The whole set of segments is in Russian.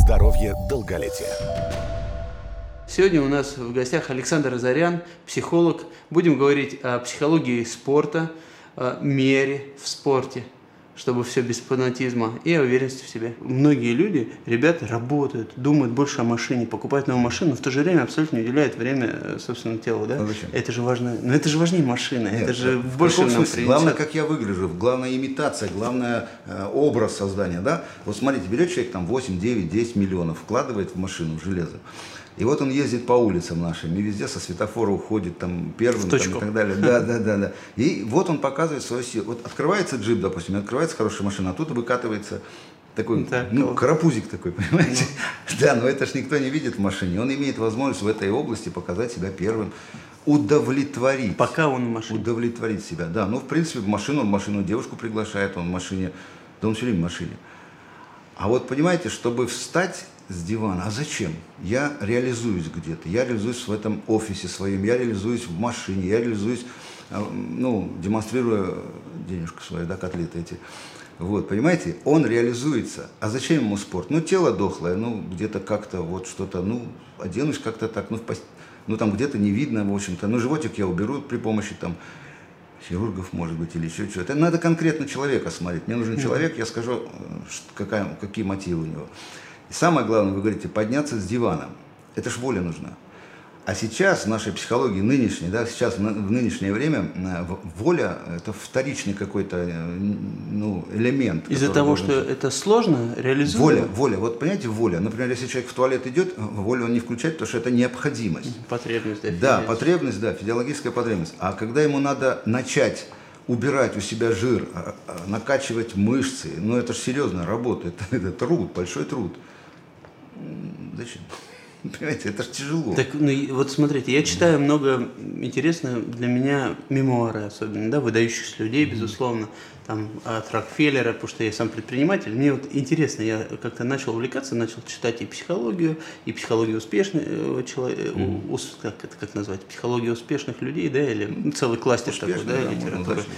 Здоровье долголетие. Сегодня у нас в гостях Александр Азарян, психолог. Будем говорить о психологии спорта, мере в спорте – чтобы все без фанатизма и уверенности в себе. Многие люди, ребята, работают, думают больше о машине, покупают новую машину, но в то же время абсолютно не уделяют время э, собственному телу, да? А зачем? Это же важно. Но это же важнее машины, Нет, это же в больше каком нам смысле? принесет. Главное, как я выгляжу, главная имитация, главное э, образ создания, да? Вот смотрите, берет человек там 8, 9, 10 миллионов, вкладывает в машину, в железо. И вот он ездит по улицам нашим, и везде со светофора уходит там первым там, и так далее. Да, да, да, да. И вот он показывает свою силу. Вот открывается джип, допустим, открывается хорошая машина, а тут выкатывается такой, Так, ну, вот. карапузик такой, понимаете? Да, но это ж никто не видит в машине. Он имеет возможность в этой области показать себя первым, удовлетворить. Пока он в машине. Удовлетворить себя, да. Ну, в принципе, в машину, в машину девушку приглашает, он в машине, да он все время в машине. А вот понимаете, чтобы встать с дивана, а зачем? Я реализуюсь где-то, я реализуюсь в этом офисе своем, я реализуюсь в машине, я реализуюсь, э, ну, демонстрируя денежку свою, да, котлеты эти. Вот, понимаете, он реализуется. А зачем ему спорт? Ну, тело дохлое, ну, где-то как-то вот что-то, ну, оденусь как-то так, ну, в пост- ну, там где-то не видно, в общем-то. Ну, животик я уберу при помощи там хирургов, может быть, или еще чего-то. Надо конкретно человека смотреть. Мне нужен человек, я скажу, э, какая, какие мотивы у него. И самое главное, вы говорите, подняться с дивана. Это ж воля нужна. А сейчас в нашей психологии нынешней, да, сейчас в нынешнее время э, воля – это вторичный какой-то э, ну, элемент. Из-за того, должен что это сложно реализовать. Воля, воля. Вот понимаете, воля. Например, если человек в туалет идет, волю он не включает, потому что это необходимость. Потребность, да, Да, потребность, да, физиологическая потребность. А когда ему надо начать убирать у себя жир, а, а, накачивать мышцы, ну это же серьезная работа, это, это труд, большой труд. Зачем? Понимаете, это же тяжело. Так, ну, вот смотрите, я читаю много интересного для меня мемуары, особенно, да, выдающихся людей, безусловно, там, от Рокфеллера, потому что я сам предприниматель. Мне вот интересно, я как-то начал увлекаться, начал читать и психологию, и психологию успешного человека, как это как назвать, психологию успешных людей, да, или ну, целый кластер такой, Успешно, да, да, можно литературы. успешно.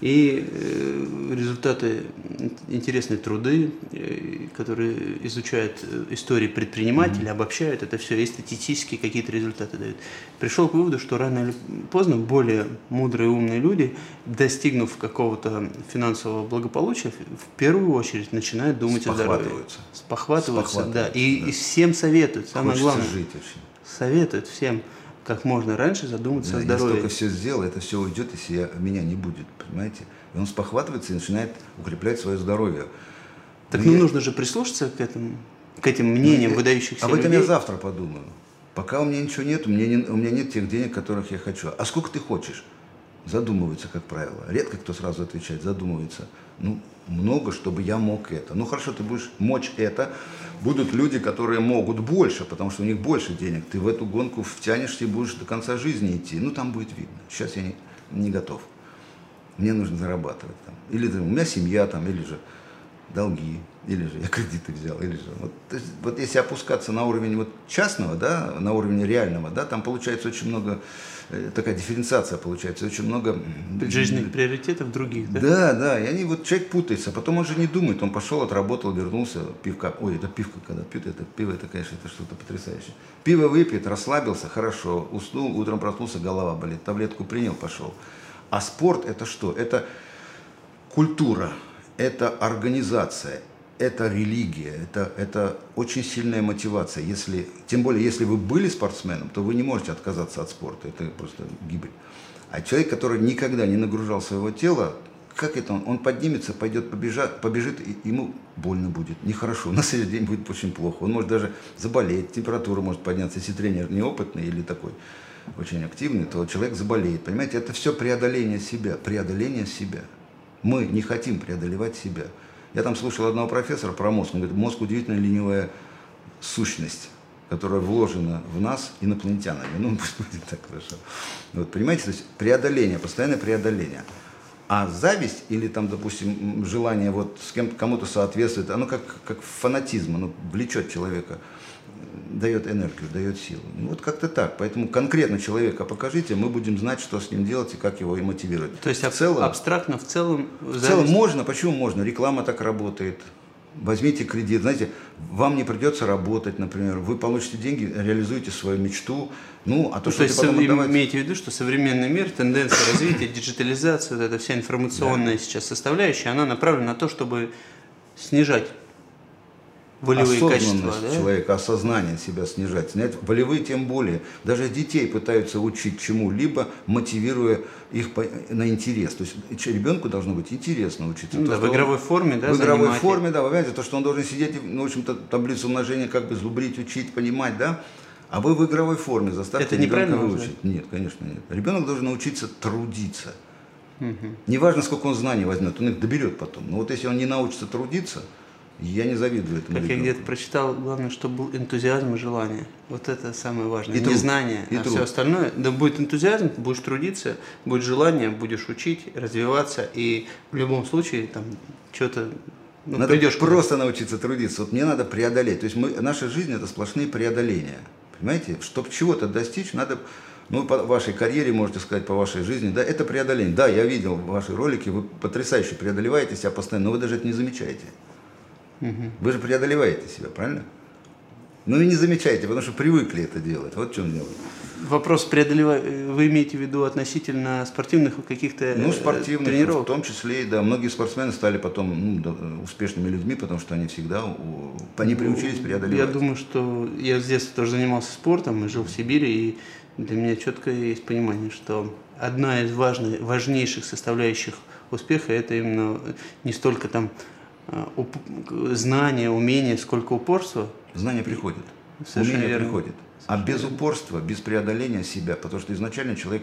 И э, результаты, ин- интересные труды, э, которые изучают э, истории предпринимателей, обобщают это все, и статистические какие-то результаты дают. Пришел к выводу, что рано или поздно более мудрые, умные люди, достигнув какого-то финансового благополучия, в первую очередь начинают думать о здоровье. Спохватываются. Спохватываются, да. И, да. и всем советуют, самое Хочется главное, жить очень. советуют всем как можно раньше задуматься Да, о я здоровье. столько все сделал, это все уйдет, если я- меня не будет, понимаете? И он спохватывается и начинает укреплять свое здоровье. Так Мне- ну нужно же прислушаться к этому, к этим мнениям Ну, выдающихся Об этом людей. я завтра подумаю. Пока у меня ничего нет, у меня, не- у меня нет тех денег, которых я хочу. А сколько ты хочешь? Задумываются, как правило. Редко кто сразу отвечает, задумывается. Ну, много, чтобы я мог это. Ну, хорошо, ты будешь мочь это. Будут люди, которые могут больше, потому что у них больше денег. Ты в эту гонку втянешься и будешь до конца жизни идти. Ну, там будет видно. Сейчас я не, не готов. Мне нужно зарабатывать там. Или там, у меня семья там, или же долги, или же я кредиты взял, или же. Вот, есть, вот если опускаться на уровень вот частного, да, на уровень реального, да, там получается очень много, э, такая дифференциация получается, очень много... жизненных приоритетов других, да? Да, да, и они вот человек путается, а потом он же не думает, он пошел, отработал, вернулся, пивка, ой, это пивка, когда пьют, это пиво, это, конечно, это что-то потрясающее. Пиво выпьет, расслабился, хорошо, уснул, утром проснулся, голова болит, таблетку принял, пошел. А спорт это что? Это культура, это организация, это религия, это, это очень сильная мотивация. Если, тем более, если вы были спортсменом, то вы не можете отказаться от спорта, это просто гибель. А человек, который никогда не нагружал своего тела, как это он? Он поднимется, пойдет, побежит, побежит, и ему больно будет, нехорошо. На следующий день будет очень плохо. Он может даже заболеть, температура может подняться. Если тренер неопытный или такой очень активный, то человек заболеет. Понимаете, это все преодоление себя, преодоление себя. Мы не хотим преодолевать себя. Я там слушал одного профессора про мозг. Он говорит, мозг удивительно ленивая сущность, которая вложена в нас инопланетянами. Ну, пусть будет так хорошо. Вот, понимаете, то есть преодоление, постоянное преодоление. А зависть или там, допустим, желание вот с кем кому-то соответствовать, оно как, как фанатизм, оно влечет человека, дает энергию, дает силу. Ну, вот как-то так. Поэтому конкретно человека покажите, мы будем знать, что с ним делать и как его и мотивировать. То есть в целом, абстрактно, в целом, в целом можно, почему можно? Реклама так работает. возьмите кредит, знаете, вам не придется работать, например, вы получите деньги, реализуете свою мечту, ну, а то, Ну, что то есть потом вы отдавать- имеете в виду, что современный мир, тенденция развития, диджитализация, вот эта вся информационная сейчас составляющая, она направлена на то, чтобы снижать волевые качества. да? человека, осознание себя снижать. Снять волевые тем более. Даже детей пытаются учить чему-либо, мотивируя их по- на интерес. То есть ребенку должно быть интересно учиться. Ну То, да, что в он- игровой форме, да, в игровой занимать. форме, да, вы понимаете, то, что он должен сидеть, ну, в общем-то, таблицу умножения как бы зубрить, учить, понимать, да, а вы в игровой форме заставьте Это ребенка выучить. Нет, конечно, нет. Ребенок должен научиться трудиться. Неважно, сколько он знаний возьмет, он их доберет потом. Но вот если он не научится трудиться, я не завидую этому Как я ребенку. где-то прочитал, главное, чтобы был энтузиазм и желание. Вот это самое важное. И не труд. знание, И а труд. все остальное. Да будет энтузиазм, будешь трудиться, будет желание, будешь учить, развиваться. И в любом случае там что-то ну, надо придешь просто научиться трудиться. Вот мне надо преодолеть. То есть мы, наша жизнь это сплошные преодоления. Понимаете? Чтобы чего-то достичь, надо. Ну, по вашей карьере, можете сказать, по вашей жизни, да, это преодоление. Да, я видел ваши ролики, вы потрясающе преодолеваете себя постоянно, но вы даже это не замечаете. Вы же преодолеваете себя, правильно? Ну и не замечаете, потому что привыкли это делать. Вот в чем дело. Вопрос преодолевать, вы имеете в виду относительно спортивных каких-то Ну, э, спортивных, тренировок? в том числе, да, многие спортсмены стали потом ну, успешными людьми, потому что они всегда, они приучились преодолевать. Я думаю, что я с детства тоже занимался спортом и жил в Сибири, и для меня четко есть понимание, что одна из важных, важнейших составляющих успеха это именно не столько там знания, умения, сколько упорство. Знание приходит, Совершенно умение верно. приходит. А без упорства, без преодоления себя, потому что изначально человек,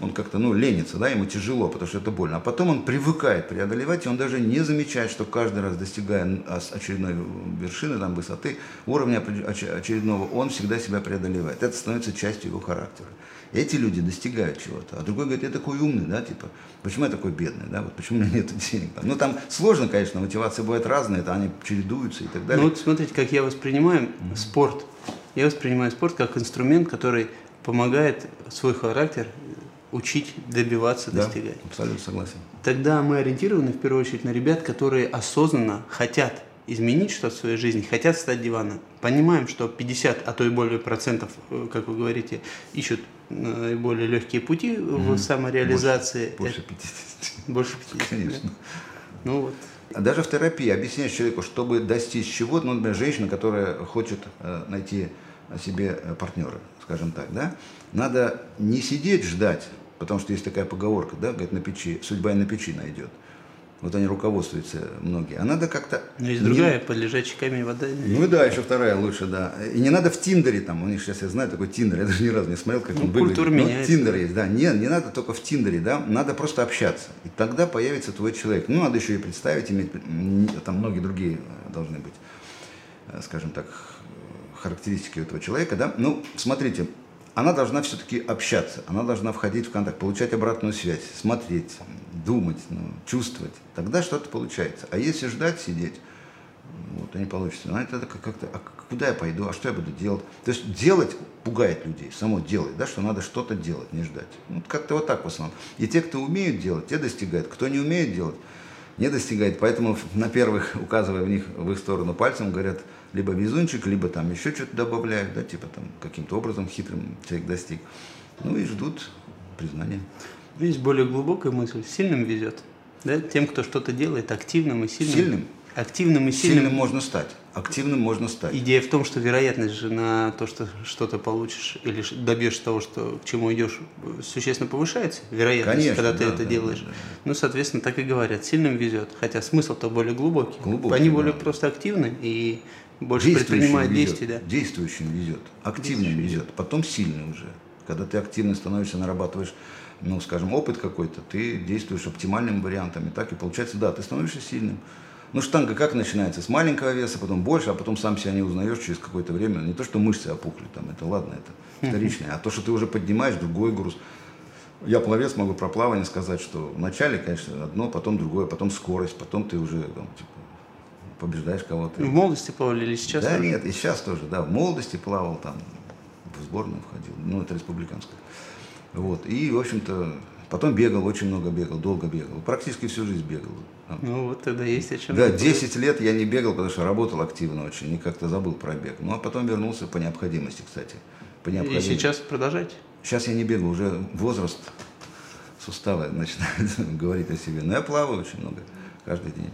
он как-то, ну, ленится, да, ему тяжело, потому что это больно. А потом он привыкает преодолевать, и он даже не замечает, что каждый раз, достигая очередной вершины, там, высоты, уровня очередного, он всегда себя преодолевает. Это становится частью его характера. Эти люди достигают чего-то. А другой говорит, я такой умный, да, типа, почему я такой бедный, да, вот почему у меня нет денег. Ну, там сложно, конечно, мотивации бывают разные, это они чередуются и так далее. Ну вот смотрите, как я воспринимаю спорт. Я воспринимаю спорт как инструмент, который помогает свой характер учить, добиваться, да, достигать. абсолютно согласен. Тогда мы ориентированы в первую очередь на ребят, которые осознанно хотят изменить что-то в своей жизни, хотят стать диваном. Понимаем, что 50, а то и более процентов, э, как вы говорите, ищут наиболее легкие пути в самореализации. Больше Э, 50. больше 50. Конечно. да? Ну вот. А Даже в терапии объясняешь человеку, чтобы достичь чего-то, ну, например, женщина, которая хочет э, найти себе э, партнера, скажем так, да, надо не сидеть ждать, потому что есть такая поговорка, да, говорит, на печи, судьба и на печи найдет. Вот они руководствуются многие. А надо как-то... Но есть не- другая, под лежачий камень вода. Ну да, еще вторая лучше, да. И не надо в Тиндере там, у них сейчас я знаю такой Тиндер, я даже ни разу не смотрел, как Ну, он выглядит. культура Ну, меняется, Тиндер есть, да. Не, не надо только в Тиндере, да, надо просто общаться. И тогда появится твой человек. Ну, надо еще и представить, иметь, там многие другие э, должны быть, э, скажем так, э, характеристики этого человека, да. Ну, смотрите, она должна все-таки общаться, она должна входить в контакт, получать обратную связь, смотреть, думать, ну, чувствовать. Тогда что-то получается. А если ждать, сидеть, вот, и не получится. Знаете, это как- как-то, а куда я пойду, а что я буду делать? То есть делать пугает людей, само делать, да, что надо что-то делать, не ждать. Ну, как-то вот так в основном. И те, кто умеют делать, те достигают. Кто не умеет делать, не достигает. Поэтому на первых, указывая в них в их сторону пальцем, говорят, либо везунчик, либо там еще что-то добавляют, да, типа там каким-то образом хитрым человек достиг. Ну и ждут признания. Есть более глубокая мысль. Сильным везет. Да? Тем, кто что-то делает активным и сильным. Сильным? Активным и сильным. Сильным можно стать, активным можно стать. Идея в том, что вероятность же на то, что что-то получишь или добьешься того, что к чему идешь, существенно повышается. Вероятность, Конечно, когда ты да, это да, делаешь. да, да. Ну, соответственно, так и говорят. Сильным везет. Хотя смысл-то более глубокий. Глубокий, Они да. более просто активны и больше Действующим предпринимают везет, действия. Да. Действующим везет, активным везет, потом сильный уже. Когда ты активно становишься, нарабатываешь, ну, скажем, опыт какой-то, ты действуешь оптимальным вариантом, и так и получается, да, ты становишься сильным. Ну, штанга как начинается? С маленького веса, потом больше, а потом сам себя не узнаешь через какое-то время. Не то, что мышцы опухли, там, это ладно, это вторичное, а то, что ты уже поднимаешь другой груз. Я пловец, могу про плавание сказать, что вначале, конечно, одно, потом другое, потом скорость, потом ты уже там, типа, побеждаешь кого-то. В молодости плавали или сейчас? Да тоже? нет, и сейчас тоже, да, в молодости плавал там, в сборную входил, ну это республиканская. Вот, и, в общем-то, Потом бегал, очень много бегал, долго бегал. Практически всю жизнь бегал. Ну вот тогда есть о чем. Да, 10 лет я не бегал, потому что работал активно очень и как-то забыл про бег. Ну а потом вернулся по необходимости, кстати. По необходимости. И сейчас продолжаете? Сейчас я не бегаю, уже возраст, суставы начинают говорить о себе. Но я плаваю очень много, каждый день.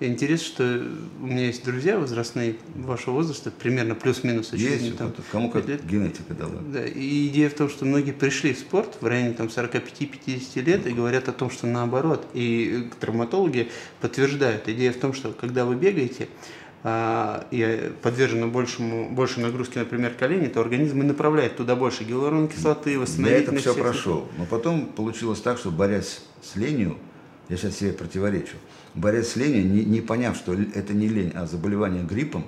Интересно, что у меня есть друзья возрастные вашего возраста, примерно плюс-минус. Есть, там, кому как лет. генетика дала. Да, и идея в том, что многие пришли в спорт в районе там, 45-50 лет и говорят о том, что наоборот. И травматологи подтверждают. Идея в том, что когда вы бегаете, а, и подвержены большему, большей нагрузке, например, колени, то организм и направляет туда больше гиалуроновой кислоты, восстановительных Я это все прошел. Но потом получилось так, что борясь с ленью, я сейчас себе противоречу, борясь с ленью, не, не поняв, что это не лень, а заболевание гриппом,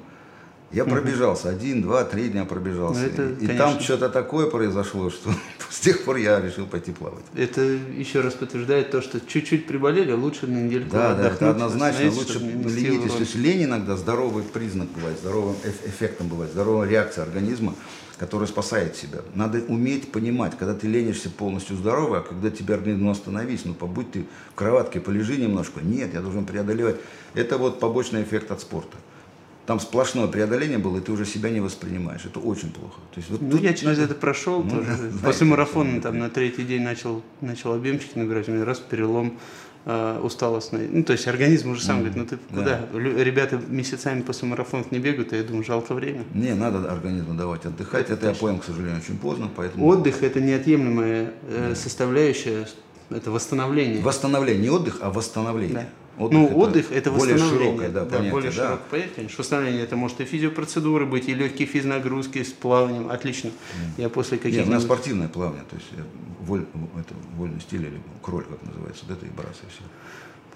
я пробежался, один, два, три дня пробежался. Ну, это, и конечно... там что-то такое произошло, что с тех пор я решил пойти плавать. Это еще раз подтверждает то, что чуть-чуть приболели, лучше на недельку Да, да, это однозначно. Лучше ленитесь. То есть лень иногда здоровый признак бывает, здоровым эффектом бывает, здоровая реакция организма, которая спасает себя. Надо уметь понимать, когда ты ленишься полностью здоровый, а когда тебе организм, ну остановись, ну побудь ты в кроватке, полежи немножко. Нет, я должен преодолевать. Это вот побочный эффект от спорта там сплошное преодоление было, и ты уже себя не воспринимаешь. Это очень плохо. То есть, вот ну, тут... я через это прошел ну, тоже. Знаете, После марафона там на третий день начал, начал объемчики набирать, у меня раз перелом э, усталостный. Ну, то есть организм уже сам mm, говорит, ну ты куда? Да. Ребята месяцами после марафонов не бегают, а я думаю, жалко время. Не, надо организму давать отдыхать. Это, это я понял, к сожалению, очень поздно. Поэтому... Отдых – это неотъемлемая э, да. составляющая, это восстановление. Восстановление, не отдых, а восстановление. Да. Отдых ну, это отдых это более широкое, да, да, понятие, более да. широкое понятие, конечно. Восстановление это может и физиопроцедуры быть, и легкие физнагрузки с плаванием. Отлично. Mm. Я после каких Нет, у меня спортивное плавание, то есть воль, это вольный стиль или кроль, как называется, вот это и брасы все.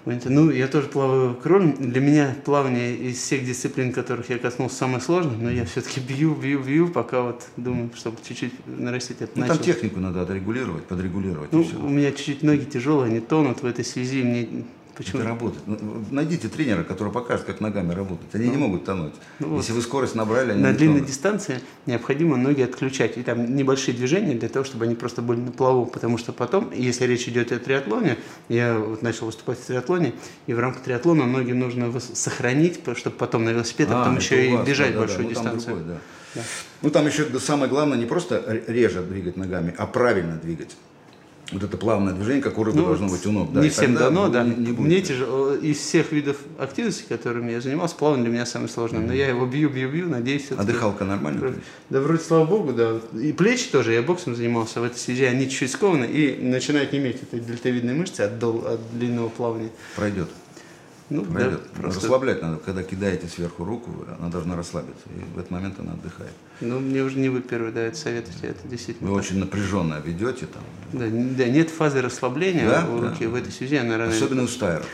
Понимаете? Ну, я тоже плаваю кролем. Для меня плавание из всех дисциплин, которых я коснулся, самое сложное, но я все-таки бью, бью, бью, пока вот думаю, чтобы чуть-чуть нарастить это. Ну, начал. там технику надо отрегулировать, подрегулировать. Ну, у меня чуть-чуть ноги тяжелые, они тонут в этой связи. Мне Почему? Это работает. Ну, найдите тренера, который покажет, как ногами работать. Они ну, не могут тонуть. Ну, Если вот. вы скорость набрали, они На не длинной тонут. дистанции необходимо ноги отключать. И там небольшие движения для того, чтобы они просто были на плаву. Потому что потом, если речь идет о триатлоне, я вот начал выступать в триатлоне, и в рамках триатлона ноги нужно сохранить, чтобы потом на велосипеде, а, потом еще и бежать да, большую да, дистанцию. Ну, другой, да. Да. Ну там еще самое главное не просто реже двигать ногами, а правильно двигать вот это плавное движение, как у рыбы ну, должно быть у ног. Да, не всем дано, да. Не, не будет. Мне тяжело. Из всех видов активности, которыми я занимался, плавание для меня самое сложное. Но я его бью, бью, бью, надеюсь. А дыхалка нормально? Да, вроде, слава богу, да. И плечи тоже, я боксом занимался в этой связи, они чуть-чуть скованы и начинают иметь этой дельтовидной мышцы от, дол, от длинного плавания. Пройдет. Ну, пройдет. Да, просто... Расслаблять надо. Когда кидаете сверху руку, она должна расслабиться. И в этот момент она отдыхает. Ну, мне уже не вы первый дают советуете, это действительно. Вы так. очень напряженно ведете там. Да, да, нет фазы расслабления да? у руки да. в этой связи. Она Особенно у стайеров.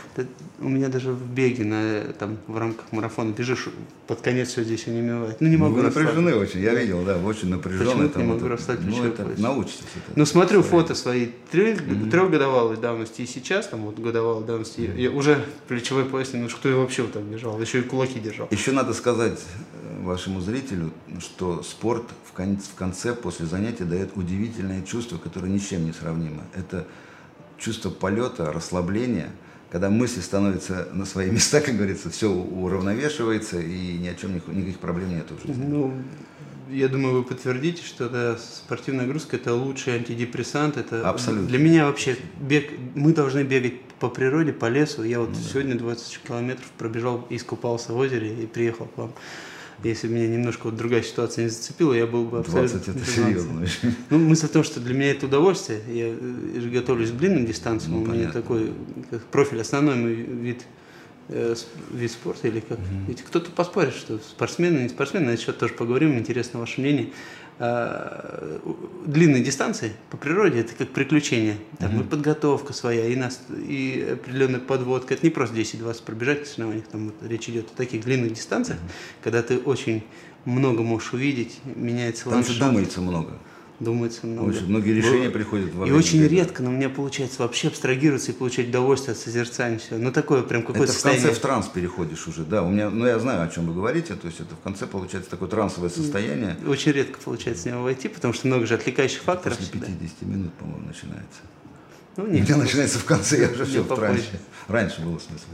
У меня даже в беге, на, там, в рамках марафона бежишь, под конец все здесь онемевает. Ну, не могу Вы напряжены очень, я видел, да, очень напряженный. Почему там, не могу расслабить ну, это, научитесь. Это, ну, смотрю фото свои трех, mm-hmm. трехгодовалой давности и сейчас, там, вот годовалой давности, mm-hmm. я уже плечевой пояс немножко, кто я вообще вот так бежал, еще и кулаки держал. Еще надо сказать э, вашему зрителю, что спорт в в конце, после занятия, дает удивительное чувство, которое ни с чем не сравнимо. Это чувство полета, расслабления, когда мысли становятся на свои места, как говорится, все уравновешивается, и ни о чем никаких проблем нет уже. Ну, я думаю, вы подтвердите, что да, спортивная нагрузка это лучший антидепрессант. Это Абсолютно. Для меня вообще бег, мы должны бегать по природе, по лесу. Я вот ну, сегодня 20 километров пробежал, искупался в озере и приехал к вам. Если бы меня немножко вот другая ситуация не зацепила, я был бы абсолютно... 20 это серьезно. Ну, мысль в том, что для меня это удовольствие. Я, я же готовлюсь к длинным дистанциям. Ну, у меня такой как профиль, основной мой вид э, вид спорта или как. Угу. Ведь кто-то поспорит, что спортсмены, не спортсмены, на этот счет тоже поговорим, интересно ваше мнение. А, длинные дистанции по природе это как приключение. Там угу. и подготовка своя, и, нас, и определенная подводка. Это не просто 10-20 пробежать на соревнованиях, там вот речь идет о таких длинных дистанциях, угу. когда ты очень много можешь увидеть, меняется Там ландшафт. Там же думается много думается много. Очень многие решения приходят в И очень бега. редко, но у меня получается вообще абстрагироваться и получать удовольствие от созерцания всего. Ну такое прям какое-то Это состояние. в конце в транс переходишь уже, да. У меня, ну я знаю, о чем вы говорите, то есть это в конце получается такое трансовое состояние. Очень редко получается с него войти, потому что много же отвлекающих факторов. После 50 да. минут, по-моему, начинается. Ну, У нет. меня начинается в конце, я уже все в трансе. Раньше было, в смысле.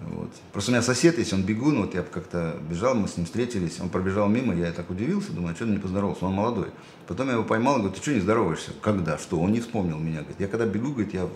Вот. Просто у меня сосед есть, он бегун, вот я как-то бежал, мы с ним встретились, он пробежал мимо, я так удивился, думаю, а что ты не поздоровался, он молодой. Потом я его поймал, говорю, ты что не здороваешься? Когда? Что? Он не вспомнил меня, говорит, я когда бегу, говорит, я в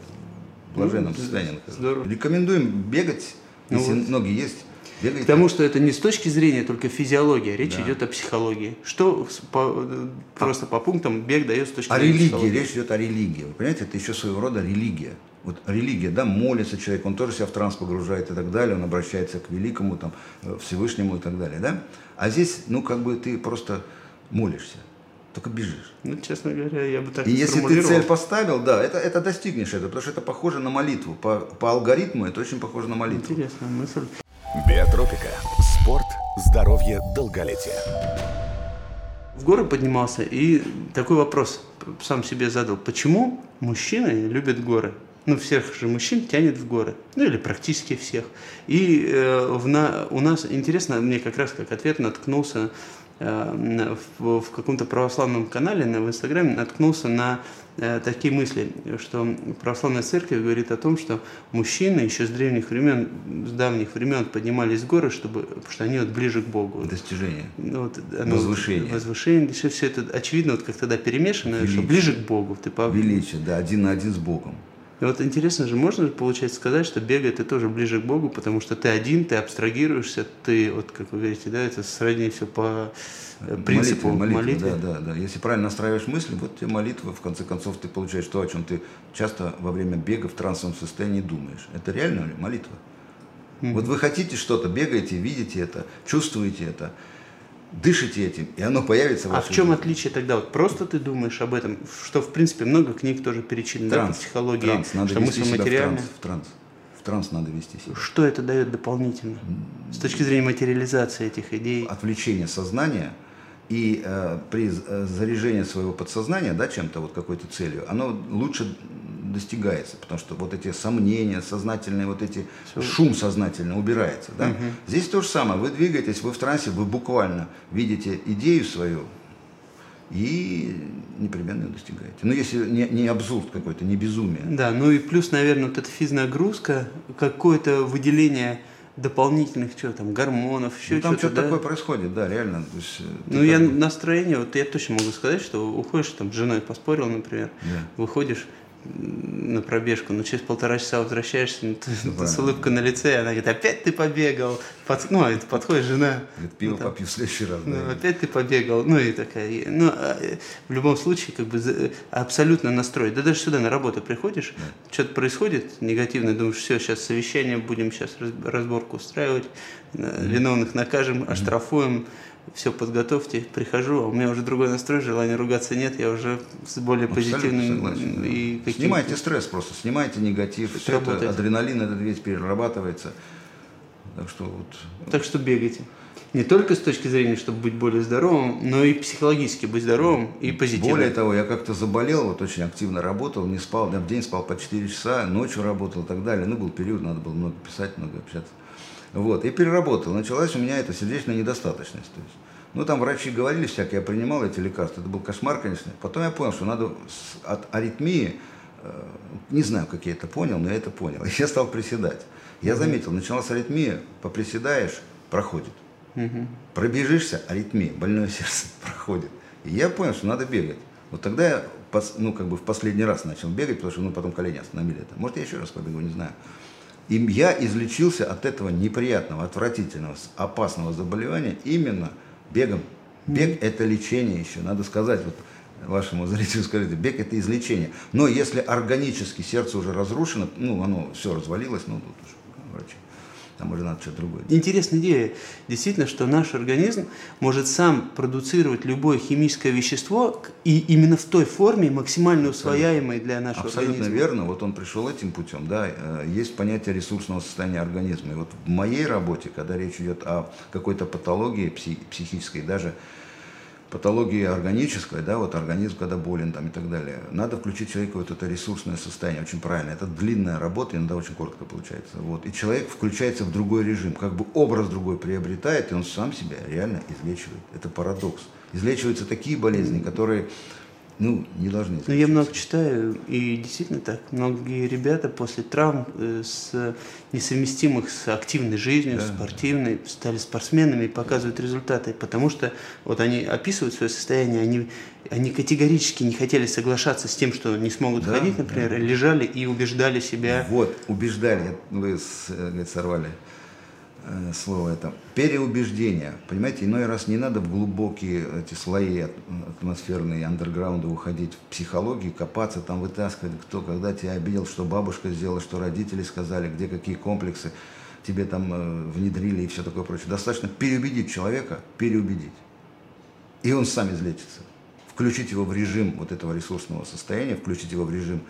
блаженном Ну, состоянии нахожусь. Рекомендуем бегать, Ну если вот. ноги есть, бегайте. Потому что это не с точки зрения только физиологии, речь Да. идет о психологии. Что по- э, просто по пунктам бег дает с точки О зрения религии, психологии. речь идет о религии. Вы понимаете, это еще своего рода религия. Вот религия, да, молится человек, он тоже себя в транс погружает и так далее, он обращается к великому, там, э, Всевышнему и так далее, да? А здесь, ну, как бы ты просто молишься, только бежишь. Ну, честно говоря, я бы так И не если ты цель поставил, да, это, это достигнешь этого, потому что это похоже на молитву. По, по алгоритму это очень похоже на молитву. Интересная мысль. Биотропика. Спорт, здоровье, долголетие. В горы поднимался и такой вопрос сам себе задал. Почему мужчины любят горы? Ну, всех же мужчин тянет в горы. Ну, или практически всех. И э, в на- у нас, интересно, мне как раз как ответ наткнулся э, в, в каком-то православном канале на, в Инстаграме, наткнулся на такие мысли, что православная церковь говорит о том, что мужчины еще с древних времен, с давних времен поднимались в горы, чтобы, потому что они вот ближе к Богу. Достижение. Ну, вот оно- Возвышение. Возвышение. Все, все это очевидно, вот как тогда перемешано, что Величие. ближе к Богу. Ты по... Величие, да, один на один с Богом. И вот интересно же, можно же, получается, сказать, что бегать ты тоже ближе к Богу, потому что ты один, ты абстрагируешься, ты, вот как вы говорите, да, это сродни все по э, принципу молитвы, молитвы. Да, да, да. Если правильно настраиваешь мысли, вот тебе молитва, в конце концов ты получаешь то, о чем ты часто во время бега в трансовом состоянии думаешь. Это реально ли молитва? Вот вы хотите что-то, бегаете, видите это, чувствуете это, дышите этим, и оно появится в А вашей в чем жизни. отличие тогда? Вот просто ты думаешь об этом, что в принципе много книг тоже перечислено, да, по Транс, психологии, транс, надо что себя материальная. в транс, в транс. В транс надо вести себя. Что это дает дополнительно с точки зрения материализации этих идей? отвлечение сознания и э, при э, заряжении своего подсознания, да, чем-то, вот какой-то целью, оно лучше достигается, потому что вот эти сомнения сознательные, вот эти шум сознательный убирается, да. Здесь то же самое, вы двигаетесь, вы в трансе, вы буквально видите идею свою и непременно ее достигаете. Но если не, не абсурд какой-то, не безумие. Да, ну и плюс, наверное, вот эта физнагрузка, какое-то выделение дополнительных, что там, гормонов, еще Ну, там что-то, что-то да? такое происходит, да, реально. То есть, э, Ну, я как настроение, вот я точно могу сказать, что уходишь, там, с женой поспорил, например, Да. выходишь на пробежку, но через полтора часа возвращаешься, ну, ты, ты с правильно. улыбкой на лице, и она говорит, опять ты побегал. Под- ну, это подходит жена. Говорит, пиво Ну, там, попью в следующий раз. ну, да. опять ты побегал, ну и такая, и- ну, а, э, в любом случае, как бы за- абсолютно настрой. Да даже сюда на работу приходишь, что-то происходит негативное, думаешь, все, сейчас совещание, будем сейчас раз- разборку устраивать, э, виновных накажем, оштрафуем, все подготовьте, прихожу, а у меня уже другой настрой, желания ругаться нет, я уже с более Абсолютно позитивным согласен, и Снимайте стресс просто, снимайте негатив, все это, адреналин этот весь перерабатывается. Так что вот Так что бегайте. Не только с точки зрения, чтобы быть более здоровым, но и психологически быть здоровым и позитивным. Более того, я как-то заболел, вот очень активно работал, не спал, я в день спал по 4 часа, ночью работал и так далее. Ну, был период, надо было много писать, много общаться. Вот, и переработал. Началась у меня эта сердечная недостаточность. То есть, ну, там врачи говорили всякие, я принимал эти лекарства, это был кошмар, конечно. Потом я понял, что надо от аритмии, э, не знаю, как я это понял, но я это понял. И я стал приседать. Я заметил, началась аритмия, поприседаешь, проходит. Пробежишься, аритмия, больное сердце проходит. И я понял, что надо бегать. Вот тогда я, ну, как бы в последний раз начал бегать, потому что, ну, потом колени остановили это. Может, я еще раз побегу, не знаю. И я излечился от этого неприятного, отвратительного, опасного заболевания именно бегом. Бег – это лечение еще, надо сказать вот вашему зрителю, скажите, бег – это излечение. Но если органически сердце уже разрушено, ну, оно все развалилось, ну, тут уже там уже надо что-то другое. Интересная идея. Действительно, что наш организм может сам продуцировать любое химическое вещество и именно в той форме, максимально усвояемой для нашего Абсолютно организма. верно. Вот он пришел этим путем. Да, Э, есть понятие ресурсного состояния организма. И вот в моей работе, когда речь идет о какой-то патологии пси- психической, даже патологии органической, да, вот организм, когда болен там и так далее, надо включить человека в вот это ресурсное состояние, очень правильно. Это длинная работа, иногда очень коротко получается. Вот. И человек включается в другой режим, как бы образ другой приобретает, и он сам себя реально излечивает. Это парадокс. Излечиваются такие болезни, которые ну, не должны Ну, я много читаю, и действительно так. Многие ребята после травм э, с несовместимых с активной жизнью, Да. спортивной, стали спортсменами и показывают результаты, потому что вот они описывают свое состояние, они, они категорически не хотели соглашаться с тем, что не смогут Да, ходить, например, лежали и убеждали себя. Вот, убеждали, вы с- э, сорвали слово это. Переубеждение. Понимаете, иной раз не надо в глубокие эти слои атмосферные, андерграунда уходить в психологию, копаться, там вытаскивать, кто когда тебя обидел, что бабушка сделала, что родители сказали, где какие комплексы тебе там э, внедрили и все такое прочее. Достаточно переубедить человека, переубедить. И он сам излечится. Включить его в режим вот этого ресурсного состояния, включить его в режим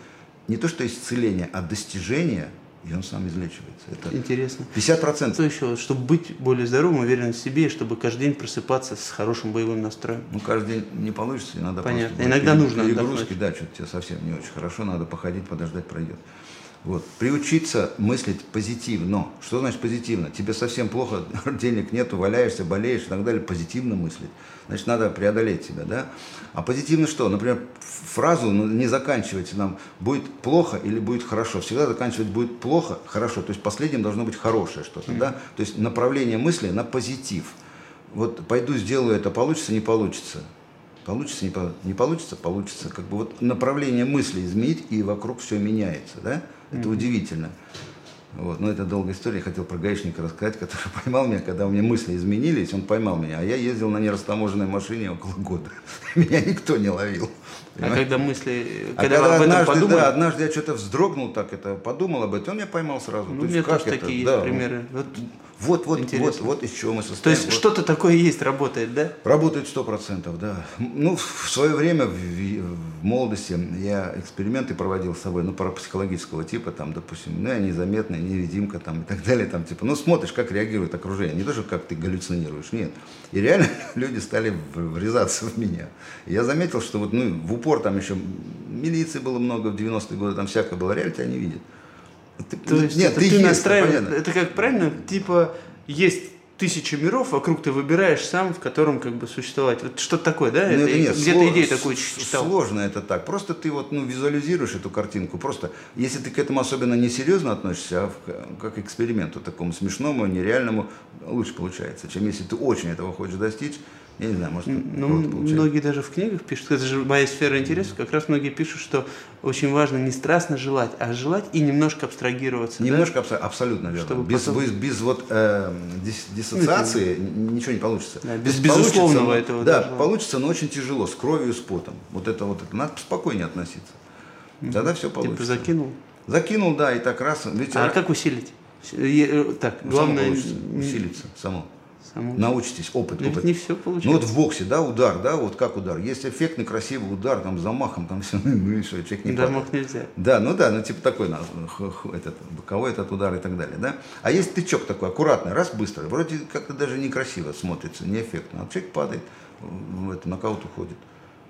не то что исцеления, а достижения, и он сам излечивается. Это Интересно. 50%. Что еще? Чтобы быть более здоровым, уверенным в себе, и чтобы каждый день просыпаться с хорошим боевым настроем. Ну, каждый день не получится, иногда Понятно. просто Иногда нужно перегрузки, отдохнуть. да, что-то тебе совсем не очень хорошо, надо походить, подождать, пройдет. Вот. Приучиться мыслить позитивно. Что значит позитивно? Тебе совсем плохо, денег нету, валяешься, болеешь и так далее. Позитивно мыслить. Значит, надо преодолеть себя, да? А позитивно что? Например, фразу ну, не заканчивайте нам «будет плохо» или «будет хорошо». Всегда заканчивать «будет плохо», «хорошо». То есть последним должно быть хорошее что-то, да? То есть направление мысли на позитив. Вот пойду сделаю это, получится, не получится. Получится, не, по- не получится, получится. Как бы вот направление мысли изменить, и вокруг все меняется, да? Это удивительно. Вот. Но это долгая история. Я хотел про гаишника рассказать, который поймал меня, когда у меня мысли изменились, он поймал меня. А я ездил на нерастаможенной машине около года. Меня никто не ловил. А понимаете? когда мысли, А когда, когда об этом однажды, подумали, да, однажды я что-то вздрогнул так, это подумал об этом, он меня поймал сразу. ну, То у меня тоже это? такие Да, примеры. Вот, Вот, вот, Интересно. вот, вот из чего мы состоим. то есть Вот. что-то такое есть, работает, да? Работает сто процентов, да. Ну, в свое время, в, в молодости, я эксперименты проводил с собой, ну, парапсихологического типа, там, допустим, ну, я незаметная, невидимка, там, и так далее, там, типа, ну, смотришь, как реагирует окружение, не то, что как ты галлюцинируешь, нет. И реально люди стали врезаться в меня. И я заметил, что вот, ну, в упор там еще милиции было много в 90-е годы, там всякое было, реально тебя не видит. Ты- То есть нет, это ты ты, настраиваешь, это как правильно, типа есть тысяча миров, вокруг ты выбираешь сам, в котором как бы существовать. Вот что-то такое, да? Ну, это, нет, где-то сло- идею такую читал. Сложно это так. Просто ты вот ну, визуализируешь эту картинку. Просто если ты к этому особенно несерьезно относишься, а в- как к эксперименту такому смешному, нереальному, лучше получается, чем если ты очень этого хочешь достичь. Я не знаю, может, Ну, многие даже в книгах пишут, это же моя сфера интересов, как раз многие пишут, что очень важно не страстно желать, а желать и немножко абстрагироваться. да? Немножко абсо- абсолютно верно. Чтобы без, потом- без, без вот э, дис- диссоциации н- ничего не получится. Да, без безусловного получится, этого Да, даже. получится, но очень тяжело, с кровью, с потом. Вот это вот, это, надо спокойнее относиться. Тогда все Типа получится. закинул. Закинул, да, и так раз. Ведь А ра- как усилить? Э, Так, Ну, главное... само получится, усилиться, само. Само. Научитесь, опыт, Ну, опыт. не все Ну получается. вот в боксе, да, удар, да, вот как удар. Есть эффектный, красивый удар, там, с замахом, там все, ну и что, человек не Да, падает. нельзя. Да, ну да, ну типа такой, этот, боковой этот удар и так далее, да. А есть тычок такой, аккуратный, раз, быстро, вроде как-то даже некрасиво смотрится, неэффектно. А человек падает, в это, нокаут уходит.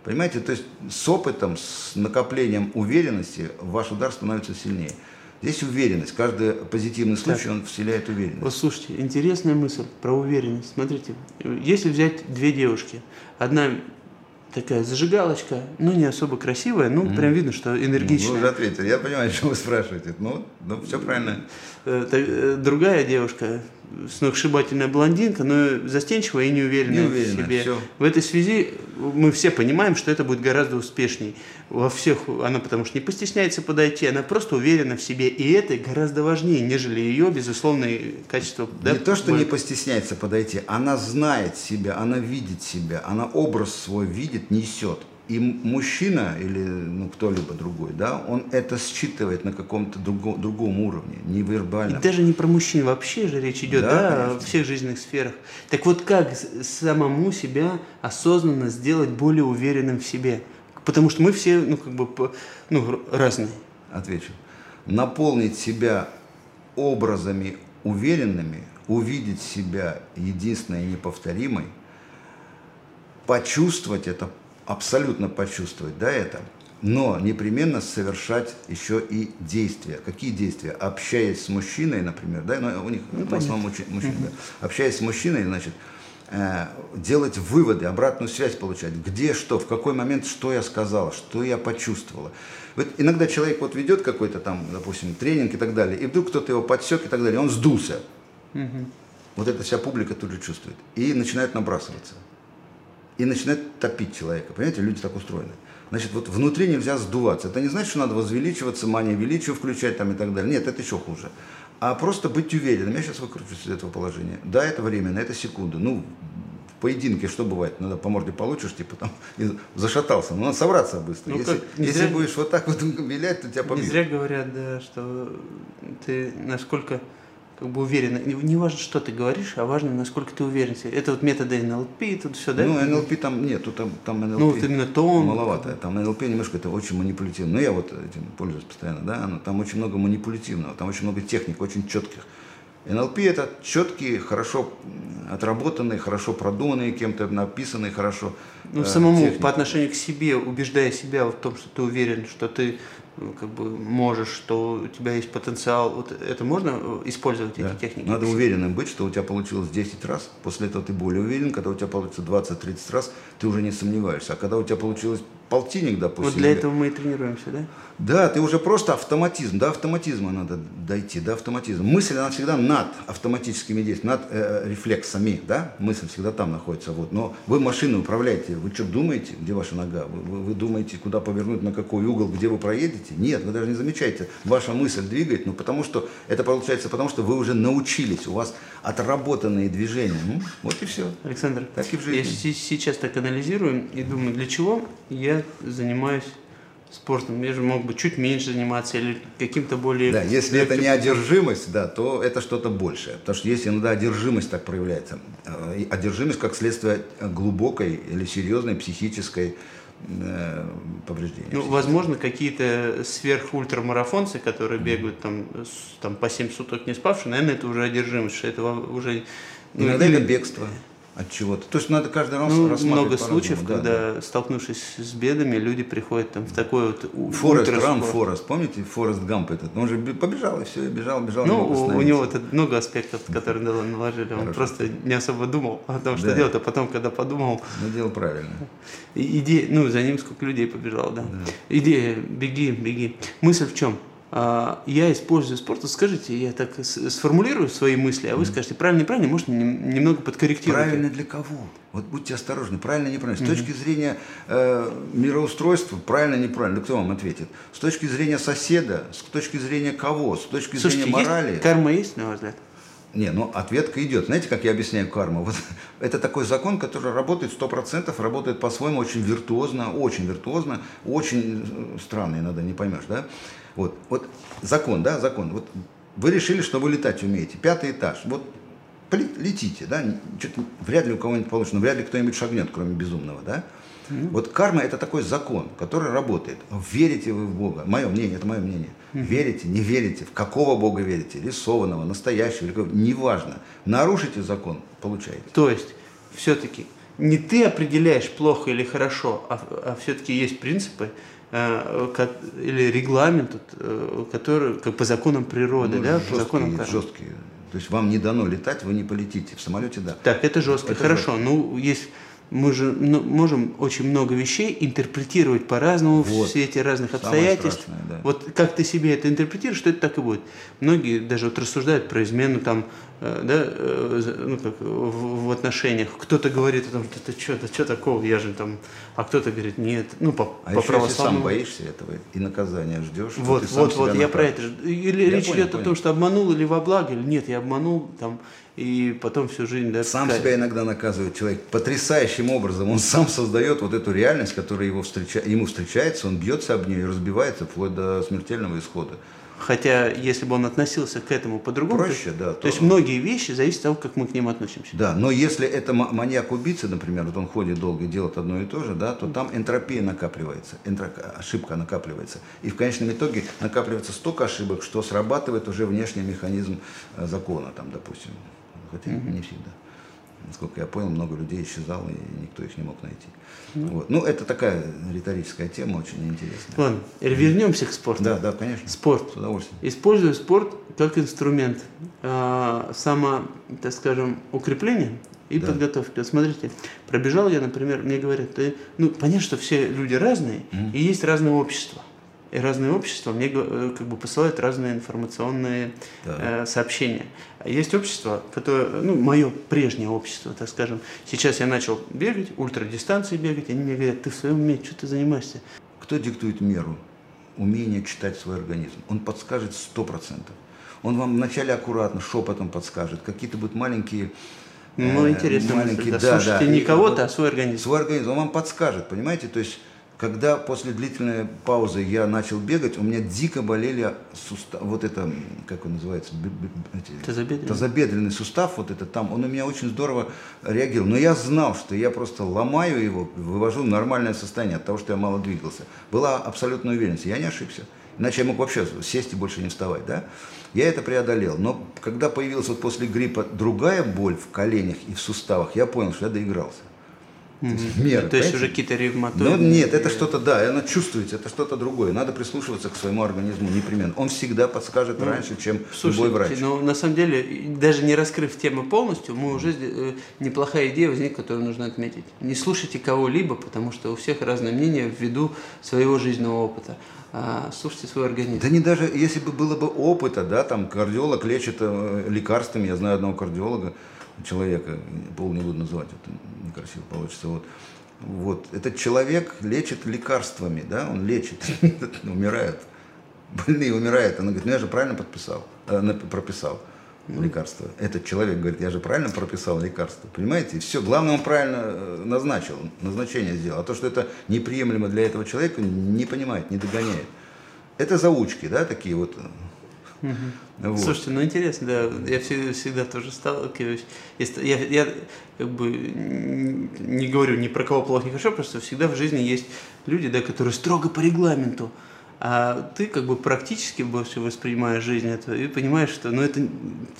Понимаете, то есть с опытом, с накоплением уверенности ваш удар становится сильнее. Здесь уверенность. Каждый позитивный случай, он вселяет уверенность. Вот слушайте, интересная мысль про уверенность. Смотрите, если взять две девушки, одна такая зажигалочка, ну не особо красивая, ну прям видно, что Ну, Вы энергичная. уже ответили. Я понимаю, что вы спрашиваете. Ну, ну все правильно. Э, э, Другая девушка, сногсшибательная блондинка, но застенчивая и неуверенная, Неуверенная, в себе. всё. В этой связи мы все понимаем, что это будет гораздо успешней. Во всех она потому что не постесняется подойти, она просто уверена в себе. И это гораздо важнее, нежели ее безусловные качества. да, не то, что не более- постесняется подойти, она знает себя, она видит себя, она образ свой видит, несет. И мужчина или ну, кто-либо другой, да, он это считывает на каком-то друго- другом уровне, И невербальном. даже не про мужчин вообще же речь идет, Да, да, о конечно. всех жизненных сферах. Так вот как самому себя осознанно сделать более уверенным в себе? Потому что мы все, ну, как бы, ну, разные. Отвечу. Наполнить себя образами уверенными, увидеть себя единственной и неповторимой, почувствовать это, абсолютно почувствовать, да, это, но непременно совершать еще и действия. Какие действия? Общаясь с мужчиной, например, да, но у них в основном мужчины, да. общаясь с мужчиной, значит, э, делать выводы, обратную связь получать, где что, в какой момент что я сказал, что я почувствовала. Вот иногда человек вот ведет какой-то там, допустим, тренинг и так далее, и вдруг кто-то его подсек и так далее, он сдулся. Вот эта вся публика тут же чувствует. И начинает набрасываться. И начинает топить человека. Понимаете, люди так устроены. Значит, вот внутри нельзя сдуваться. Это не значит, что надо возвеличиваться, мания величия включать там и так далее. Нет, это еще хуже. А просто быть уверенным. Я сейчас выкручусь из этого положения. Да, это временно, это секунда. Ну, в поединке что бывает? Надо по морде получишь, типа там и зашатался. Ну, надо собраться быстро. Ну, если как, не если зря- будешь вот так вот вилять, то тебя Не побьют. зря говорят, да, что ты насколько как бы уверен. Не, важно, что ты говоришь, а важно, насколько ты уверен. Это вот методы НЛП, тут все, да? Ну, НЛП там нету, там, там НЛП Ну, вот именно тон. маловато. Там НЛП немножко это очень манипулятивно. Ну, я вот этим пользуюсь постоянно, да, но там очень много манипулятивного, там очень много техник, очень четких. НЛП это четкие, хорошо отработанные, хорошо продуманные кем-то, написанные хорошо. Ну, э, самому техники. по отношению к себе, убеждая себя в том, что ты уверен, что ты как бы можешь, что у тебя есть потенциал. Вот это можно э, использовать Да. эти техники? Надо уверенным быть, что у тебя получилось 10 раз, после этого ты более уверен, когда у тебя получится 20-30 раз, ты уже не сомневаешься. А когда у тебя получилось полтинник, допустим, Вот для или- этого мы и тренируемся, да? Да, ты уже просто автоматизм, до автоматизма надо дойти, до автоматизма. Мысль, она всегда над автоматическими действиями, над э, рефлексами, да, мысль всегда там находится, вот. Но вы машиной управляете, вы что думаете, где ваша нога? Вы, вы- вы думаете, куда повернуть, на какой угол, где вы проедете? Нет, вы даже не замечаете, ваша мысль двигает, ну потому что, это получается потому, что вы уже научились, у вас отработанные движения, М, вот и все. Александр, Так и в я жизни. се- сейчас так анализирую и думаю, для чего я занимаюсь спортом? Я же мог бы чуть меньше заниматься или каким-то более... Да, если это легким- не одержимость, да, то это что-то большее. Потому что если иногда одержимость так проявляется, э, одержимость как следствие глубокой или серьезной психической повреждения. Ну, возможно, какие-то сверхультрамарафонцы, которые бегают там, там по 7 суток не спавшие, наверное, это уже одержимость, что это уже... ну, Иногда или- это бегство от чего-то. То есть надо каждый раз Ну, рассматривать много случаев, да, когда, да. столкнувшись с бедами, люди приходят там в такой вот Форест. Рам Форест, помните Форест Гамп этот? Он же бе- побежал и все, и бежал, бежал. не Ну, мог у, него это много аспектов, которые нал- наложили. Он Хорошо. просто не особо думал о том, что Да. делать, а потом, когда подумал, Ну, делал правильно. идея, ну, за ним сколько людей побежало, да. Идея, беги, беги. Мысль в чем? А, я использую спорт. Вот Скажите, я так сформулирую свои мысли, а вы скажете, правильно, неправильно, может, нем- немного подкорректируйте. Правильно для кого? Вот будьте осторожны, правильно, неправильно. С точки зрения э, мироустройства, правильно, неправильно, кто вам ответит? С точки зрения соседа, с точки зрения кого? С точки Слушайте, зрения морали? есть, карма есть, на ваш взгляд? Не, ну ответка идет. Знаете, как я объясняю карму? Вот, это такой закон, который работает 100%, работает по-своему очень виртуозно, очень виртуозно, очень э, странно иногда, не поймешь, да? Вот, вот закон, да, закон. Вот вы решили, что вы летать умеете. Пятый этаж. Вот летите, да, что-то вряд ли у кого-нибудь получится, но вряд ли кто-нибудь шагнет, кроме безумного, да? Вот карма это такой закон, который работает. Верите вы в Бога? Мое мнение, это мое мнение. Верите, не верите, в какого Бога верите, рисованного, настоящего, неважно. Нарушите закон, получаете. То есть, все-таки не ты определяешь плохо или хорошо, а, все-таки есть принципы э, ко- или регламент, э, который как по законам природы, Ну, да, по законам жесткие, кармы. жесткие. То есть вам не дано летать, вы не полетите. В самолете да. Так, это жестко. Это Хорошо, ну есть мы же ну, можем очень много вещей интерпретировать по-разному в Вот. свете разных Самое обстоятельств. страшное, да. Вот как ты себе это интерпретируешь, что это так и будет. Многие даже вот рассуждают про измену там, э, да, э, ну, как в, в отношениях. Кто-то говорит о том, что это что, что такого, я же там, а кто-то говорит, нет, ну по, А по еще если сам православному. боишься этого и наказания ждешь, Вот, вот, вот, я про это. Или Я речь понял, идет о понял. том, что обманул или во благо, или нет, я обманул там, и потом всю жизнь, да, Сам себя иногда наказывает человек потрясающим образом. Он сам создает вот эту реальность, которая его встреча... ему встречается, он бьется об нее и разбивается вплоть до смертельного исхода. Хотя, если бы он относился к этому по-другому, Проще, то, да, то то- есть многие вещи зависят от того, как мы к ним относимся. Да, но если это ма- маньяк-убийца, например, вот он ходит долго и делает одно и то же, да, то там энтропия накапливается, энтро- ошибка накапливается. И в конечном итоге накапливается столько ошибок, что срабатывает уже внешний механизм э, закона, там, допустим. Хотя не всегда. Насколько я понял, много людей исчезало, и никто их не мог найти. Вот. Ну, это такая риторическая тема, очень интересная. Ладно, вернемся к спорту. Да, да, конечно. Спорт. С удовольствием. Использую спорт как инструмент а, само, так скажем, укрепления и Да. подготовки. Вот смотрите, пробежал я, например, мне говорят, ты, ну, понятно, что все люди разные, и есть разные общества. И разные общества мне э, как бы посылают разные информационные Да. э, сообщения. Есть общество, которое, ну, мое прежнее общество, так скажем. Сейчас я начал бегать, ультрадистанции бегать, они мне говорят, ты в своем уме, что ты занимаешься? Кто диктует меру? Умение читать свой организм. Он подскажет сто процентов. Он вам вначале аккуратно, шепотом подскажет. Какие-то будут маленькие... Ну, э, интересно, маленькие, мысль, да. да, Слушайте да. не кого-то, а свой организм. Свой организм, он вам подскажет, понимаете? То есть, когда после длительной паузы я начал бегать, у меня дико болели суставы, вот это, как он называется, эти- Тазобедренный? тазобедренный сустав, вот это там, он у меня очень здорово реагировал. Но я знал, что я просто ломаю его, вывожу в нормальное состояние от того, что я мало двигался. Была абсолютная уверенность, я не ошибся. Иначе я мог вообще сесть и больше не вставать, да? Я это преодолел. Но когда появилась вот после гриппа другая боль в коленях и в суставах, я понял, что я доигрался. То есть меры, То есть понимаете? уже какие-то ревматоиды. Ну нет, это что-то, да, оно чувствуется, это что-то другое. Надо прислушиваться к своему организму непременно. Он всегда подскажет раньше, чем любой Слушайте, врач. ну на самом деле, даже не раскрыв тему полностью, мы уже э, неплохая идея возникла, которую нужно отметить. Не слушайте кого-либо, потому что у всех разное мнение ввиду своего жизненного опыта. А слушайте свой организм. Да не даже, если бы было бы опыта, да, там кардиолог лечит э, лекарствами, я знаю одного кардиолога, человека, пол не буду называть, это некрасиво получится, вот. Вот, этот человек лечит лекарствами, да, он лечит, умирают, больные умирают. Она говорит, ну я же правильно подписал, э, прописал лекарство. Этот человек говорит, я же правильно прописал лекарство, понимаете? Все, главное, он правильно э, назначил, назначение сделал. А то, что это неприемлемо для этого человека, не понимает, не догоняет. Это заучки, да, такие вот. э, вот. Слушайте, ну интересно, да, я всегда, всегда тоже сталкиваюсь. Я, я как бы не говорю ни про кого плохо, не хорошо, просто всегда в жизни есть люди, да, которые строго по регламенту. А ты как бы практически больше воспринимаешь жизнь это и понимаешь, что ну, это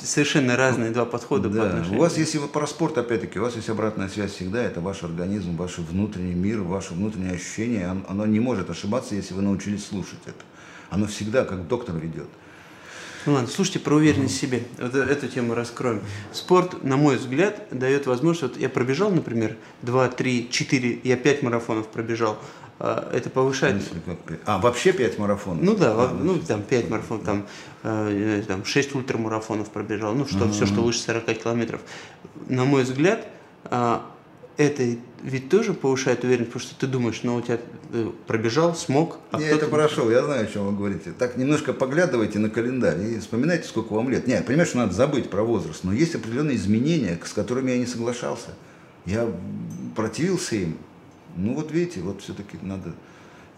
совершенно разные два подхода по Да, отношению. у вас, если вы про спорт, опять-таки, у вас есть обратная связь всегда, это ваш организм, ваш внутренний мир, ваше внутреннее ощущение, он- оно не может ошибаться, если вы научились слушать это. Оно всегда как доктор ведет. Ну ладно, слушайте про уверенность в себе. Вот э- эту тему раскроем. Спорт, на мой взгляд, дает возможность. Вот я пробежал, например, 2, 3, 4, я 5 марафонов пробежал. А, Это повышает. А, вообще пять марафонов? Ну да, А, ну там 5 марафонов, там, э, там 6 ультрамарафонов пробежал, ну что, все, что выше 40 километров. На мой взгляд, а, это ведь тоже повышает уверенность, потому что ты думаешь, ну у тебя э, пробежал, смог, а кто-то- это прошел, я знаю, о чем вы говорите. Так немножко поглядывайте на календарь и вспоминайте, сколько вам лет. Не, я понимаю, что надо забыть про возраст, но есть определенные изменения, с которыми я не соглашался. Я противился им. Ну вот видите, вот все-таки надо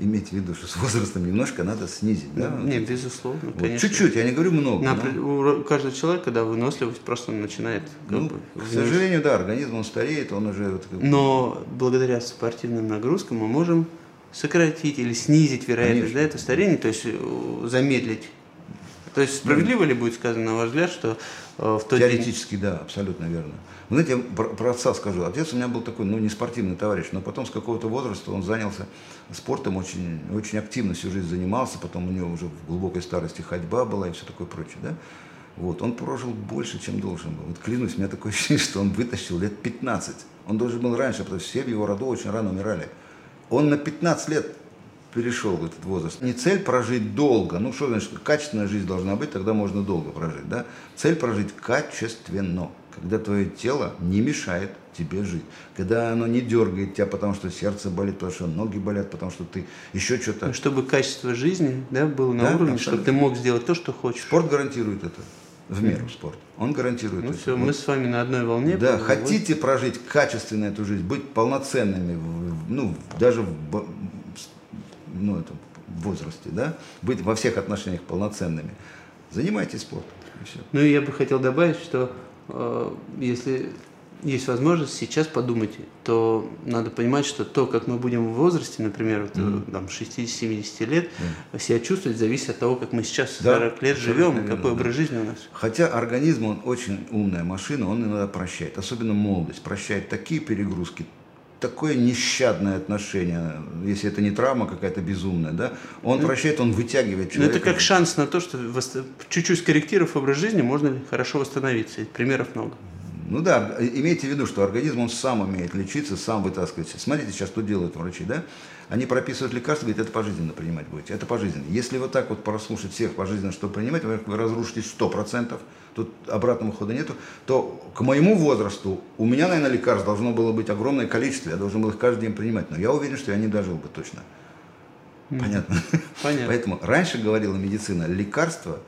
иметь в виду, что с возрастом немножко надо снизить. Да? Не, безусловно, Вот конечно. Чуть-чуть, я не говорю много. На но- у каждого человека, да, выносливость просто начинает ну, бы, к сожалению, да, организм он стареет, он уже... вот как- Но благодаря спортивным нагрузкам мы можем сократить или снизить вероятность да, этого старения, то есть э, замедлить. То есть справедливо ли будет сказано, на ваш взгляд, что э, в тот день... Теоретически, да, абсолютно верно. Знаете, я про, про отца скажу. Отец у меня был такой, ну, не спортивный товарищ, но потом с какого-то возраста он занялся спортом, очень, очень активно всю жизнь занимался, потом у него уже в глубокой старости ходьба была и все такое прочее, да. Вот, он прожил больше, чем должен был. Вот клянусь, у меня такое ощущение, что он вытащил лет 15. Он должен был раньше, потому что все в его роду очень рано умирали. Он на 15 лет перешел в этот возраст. Не цель прожить долго, ну что значит, качественная жизнь должна быть, тогда можно долго прожить, да? Цель прожить качественно, когда твое тело не мешает тебе жить, когда оно не дергает тебя, потому что сердце болит, потому что ноги болят, потому что ты еще что-то. Ну, Чтобы качество жизни да, было на Да, уровне, абсолютно. чтобы ты мог сделать то, что хочешь. Спорт гарантирует это, в меру спорт. Он гарантирует Ну это. все, Вот. мы с вами на одной волне. Да, Вот. хотите прожить качественно эту жизнь, быть полноценными, ну, даже в, ну, это, возрасте, да, быть во всех отношениях полноценными, занимайтесь спортом. И все. Ну и я бы хотел добавить, что если есть возможность сейчас подумать, то надо понимать, что то, как мы будем в возрасте, например, вот, э, там, 60-70 лет, себя чувствовать, зависит от того, как мы сейчас Да, 40 лет абсолютно живем, верно, какой да. образ жизни у нас. Хотя организм, он очень умная машина, он иногда прощает, особенно молодость, прощает такие перегрузки, такое нещадное отношение, если это не травма какая-то безумная, да, он прощает, он вытягивает Ну, человека. это как шанс на то, что чуть-чуть скорректировав образ жизни, можно хорошо восстановиться. Примеров много. Ну да, имейте в виду, что организм, он сам умеет лечиться, сам вытаскивать. Смотрите сейчас, что делают врачи, да? Они прописывают лекарства, говорят, это пожизненно принимать будете, это пожизненно. Если вот так вот прослушать всех пожизненно, что принимать, вы разрушитесь 100%, тут обратного хода нету, то к моему возрасту у меня, наверное, лекарств должно было быть огромное количество, я должен был их каждый день принимать, но я уверен, что я не дожил бы точно. Понятно? Понятно. Поэтому раньше говорила медицина, лекарство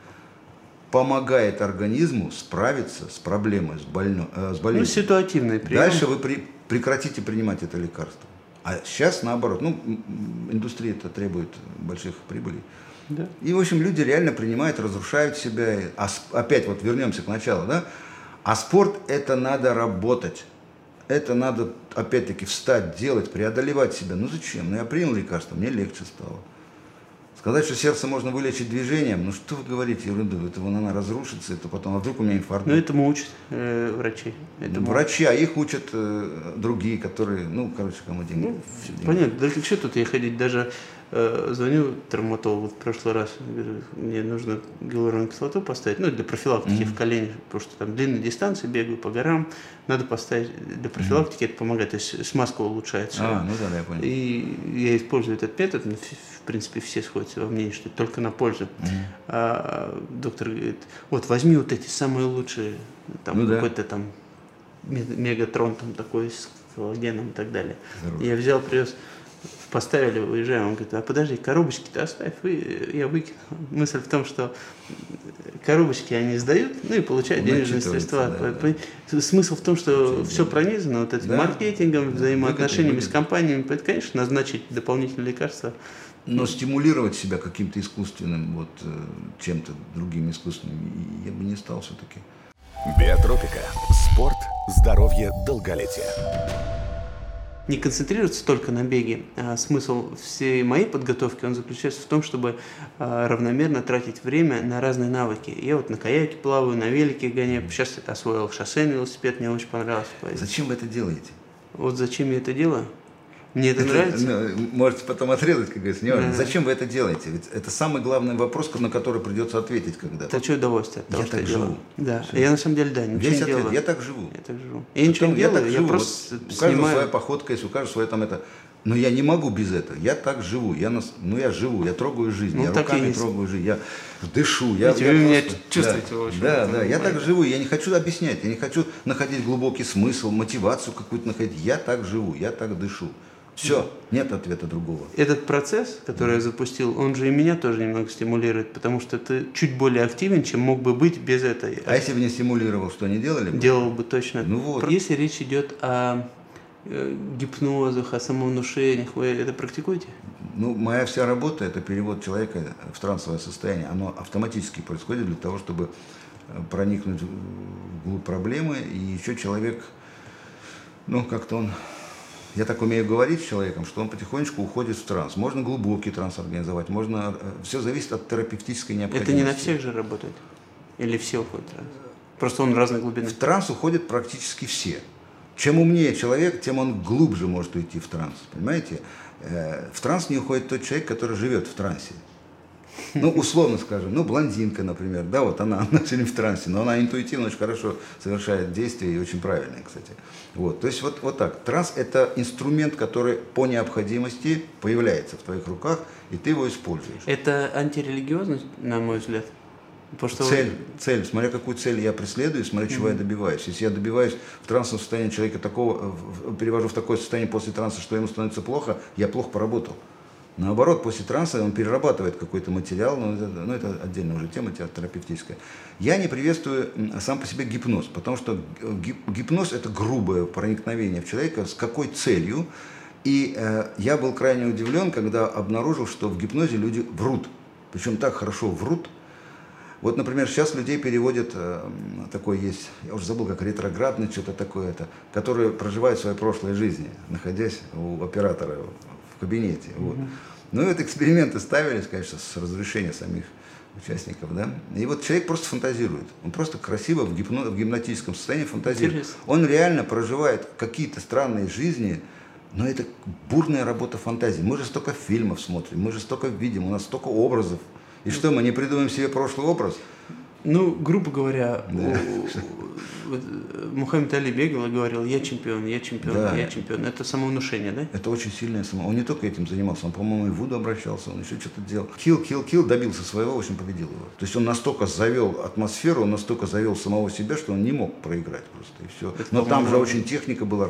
помогает организму справиться с проблемой, с, больно, э, с Ну, болезнью. ситуативный прием. Дальше вы при- прекратите принимать это лекарство. А сейчас наоборот, ну, индустрия это требует больших прибылей. Да. И, в общем, люди реально принимают, разрушают себя. А опять вот вернемся к началу, да? А спорт – это надо работать. Это надо, опять-таки, встать, делать, преодолевать себя. Ну зачем? Ну я принял лекарство, мне легче стало. Сказать, что сердце можно вылечить движением, ну что вы говорите, ерунду, это вон она разрушится, это потом, а вдруг у меня инфаркт. Ну, этому учат э, врачи. Ну, Этому- Врачи, а их учат э, другие, которые, ну, короче, кому деньги. Ну, деньги. понятно, да что тут я ходить, даже звоню травматологу в прошлый раз, говорю, мне нужно гиалуроновую кислоту поставить, ну, для профилактики в колени, потому что там длинные дистанции, бегаю по горам, надо поставить, для профилактики это помогает, то есть смазка улучшается. А, ну да, да, я понял. И я использую этот метод, но, в принципе, все сходятся во мнении, что только на пользу. А доктор говорит, вот возьми вот эти самые лучшие, там Ну да. какой-то там ме- мегатрон там такой с коллагеном и так далее. Здорово. Я взял, привез, поставили, уезжаем. Он говорит, а подожди, коробочки-то оставь, вы, я выкину. Мысль в том, что коробочки они сдают, ну и получают Ну, денежные средства. да, По- по- Смысл в том, что Очень все пронизано вот этим Да. маркетингом, взаимоотношениями выгоды, с компаниями. Поэтому, конечно, назначить дополнительные лекарства. Но стимулировать себя каким-то искусственным, вот, э, чем-то другим искусственным, я бы не стал все-таки. Биотропика. Спорт, здоровье, долголетие. Не концентрироваться только на беге. А смысл всей моей подготовки, он заключается в том, чтобы а, равномерно тратить время на разные навыки. Я вот на каяке плаваю, на велике гоняю. Сейчас это освоил шоссейный велосипед, мне очень понравилось. Зачем вы это делаете? Вот зачем я это делаю? Мне это нравится. ну, можете потом отрезать, как говорится. не важно. Да. Зачем вы это делаете? Ведь это самый главный вопрос, на который придется ответить когда-то. Получаю удовольствие от того, Я что так я делаю. живу. Да, я на самом деле, да, ничего Весь не ответ. делаю. Я так живу. Я так живу. Я ничего не Потом делаю, так я живу. просто Вот у каждого своя снимаю. походка есть, у каждого свое там это. Но я не могу без этого. Я так живу. Я нас, ну я живу, я трогаю жизнь, Ну, я так руками трогаю жизнь, я дышу. Я, Видите, я вы меня просто- чувствуете да, очень, Да, это да, я так живу. Я не хочу объяснять, я не хочу находить глубокий смысл, мотивацию какую-то находить. Я так живу, я так дышу. Все, нет ответа другого. Этот процесс, который я запустил, он же и меня тоже немного стимулирует, потому что ты чуть более активен, чем мог бы быть без этой. А если бы не стимулировал, что не делали бы? Делал бы точно. Ну вот. Если речь идет о э, гипнозах, о самовнушениях, вы это практикуете? Ну, моя вся работа – это перевод человека в трансовое состояние. Оно автоматически происходит для того, чтобы э, проникнуть в глубь проблемы. И еще человек, ну, как-то он... Я так умею говорить с человеком, что он потихонечку уходит в транс. Можно глубокий транс организовать, можно... Все зависит от терапевтической необходимости. Это не на всех же работает? Или все уходят раз? Просто он разной глубины. В транс уходят практически все. Чем умнее человек, тем он глубже может уйти в транс. Понимаете? Э, В транс не уходит тот человек, который живет в трансе. Ну, условно скажем, ну, блондинка, например, да, вот она, она все время в трансе, но она интуитивно очень хорошо совершает действия и очень правильные, кстати. Вот, то есть вот, вот так. Транс – это инструмент, который по необходимости появляется в твоих руках, и ты его используешь. Это антирелигиозность, на мой взгляд. Потому что Цель, цель, смотря какую цель я преследую, смотря чего я добиваюсь. Если я добиваюсь в трансовом состоянии человека такого, перевожу в такое состояние после транса, что ему становится плохо, я плохо поработал. Наоборот, после транса он перерабатывает какой-то материал, но это, ну, это отдельная уже тема те- терапевтическая. Я не приветствую сам по себе гипноз, потому что гип- гипноз – это грубое проникновение в человека, с какой целью. И э, я был крайне удивлен, когда обнаружил, что в гипнозе люди врут. Причем так хорошо врут, вот, например, сейчас людей переводят, э, такой есть, я уже забыл, как ретроградный, что-то такое это, которые проживают свои прошлые жизни, находясь у оператора кабинете. Вот. Ну, и вот эксперименты ставились, конечно, с разрешения самих участников, да. И вот человек просто фантазирует. Он просто красиво в, гипно, в гимнатическом состоянии фантазирует. Интересно. Он реально проживает какие-то странные жизни, но это бурная работа фантазии. Мы же столько фильмов смотрим, мы же столько видим, у нас столько образов. И что, мы не придумаем себе прошлый образ? Ну, грубо говоря, Да. э, Мухаммед Али бегал и говорил, я чемпион, я чемпион, Да. я чемпион. Это самовнушение, да? Это очень сильное само. Он не только этим занимался, он, по-моему, и в Вуду обращался, он еще что-то делал. Килл, килл, килл, добился своего, в общем, победил его. То есть он настолько завел атмосферу, он настолько завел самого себя, что он не мог проиграть просто, и все. Это, Но там же очень техника была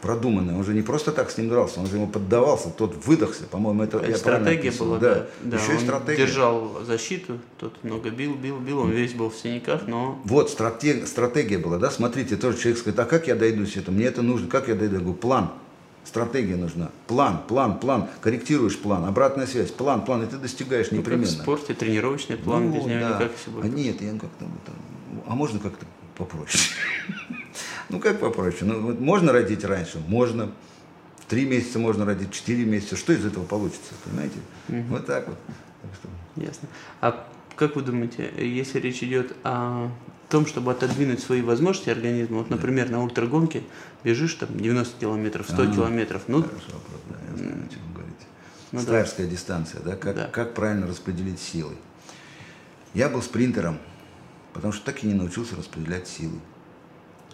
продуманная, он же не просто так с ним дрался, он же ему поддавался, тот выдохся, по-моему, это я правильно стратегия была, да. да. да. еще и он стратегия. держал защиту, тот много бил, бил, бил, он весь был в синяках, но Вот стратег- стратегия была, да, смотрите, тоже человек сказать, а как я дойду с этого, мне это нужно, как я дойду, я говорю, план, стратегия нужна, план, план, план, корректируешь план, обратная связь, план, план, и ты достигаешь ну, как в непременно. спорте, тренировочный план, Ну, без него да. никак все А будет. нет, я как-то, там, а можно как-то попроще? Ну как попроще? Ну вот можно родить раньше? Можно. Три месяца можно родить, четыре месяца. Что из этого получится, понимаете? Вот так вот. Так что- Ясно. А как вы думаете, если речь идет о том, чтобы отодвинуть свои возможности организма, вот, например, на ультрагонке бежишь там 90 километров, 100 Ага. километров, ну, вопрос, да, я знаю, о чем вы говорите. Ну да. Стайерская дистанция, да? Как, Да. как правильно распределить силы? Я был спринтером, потому что так и не научился распределять силы.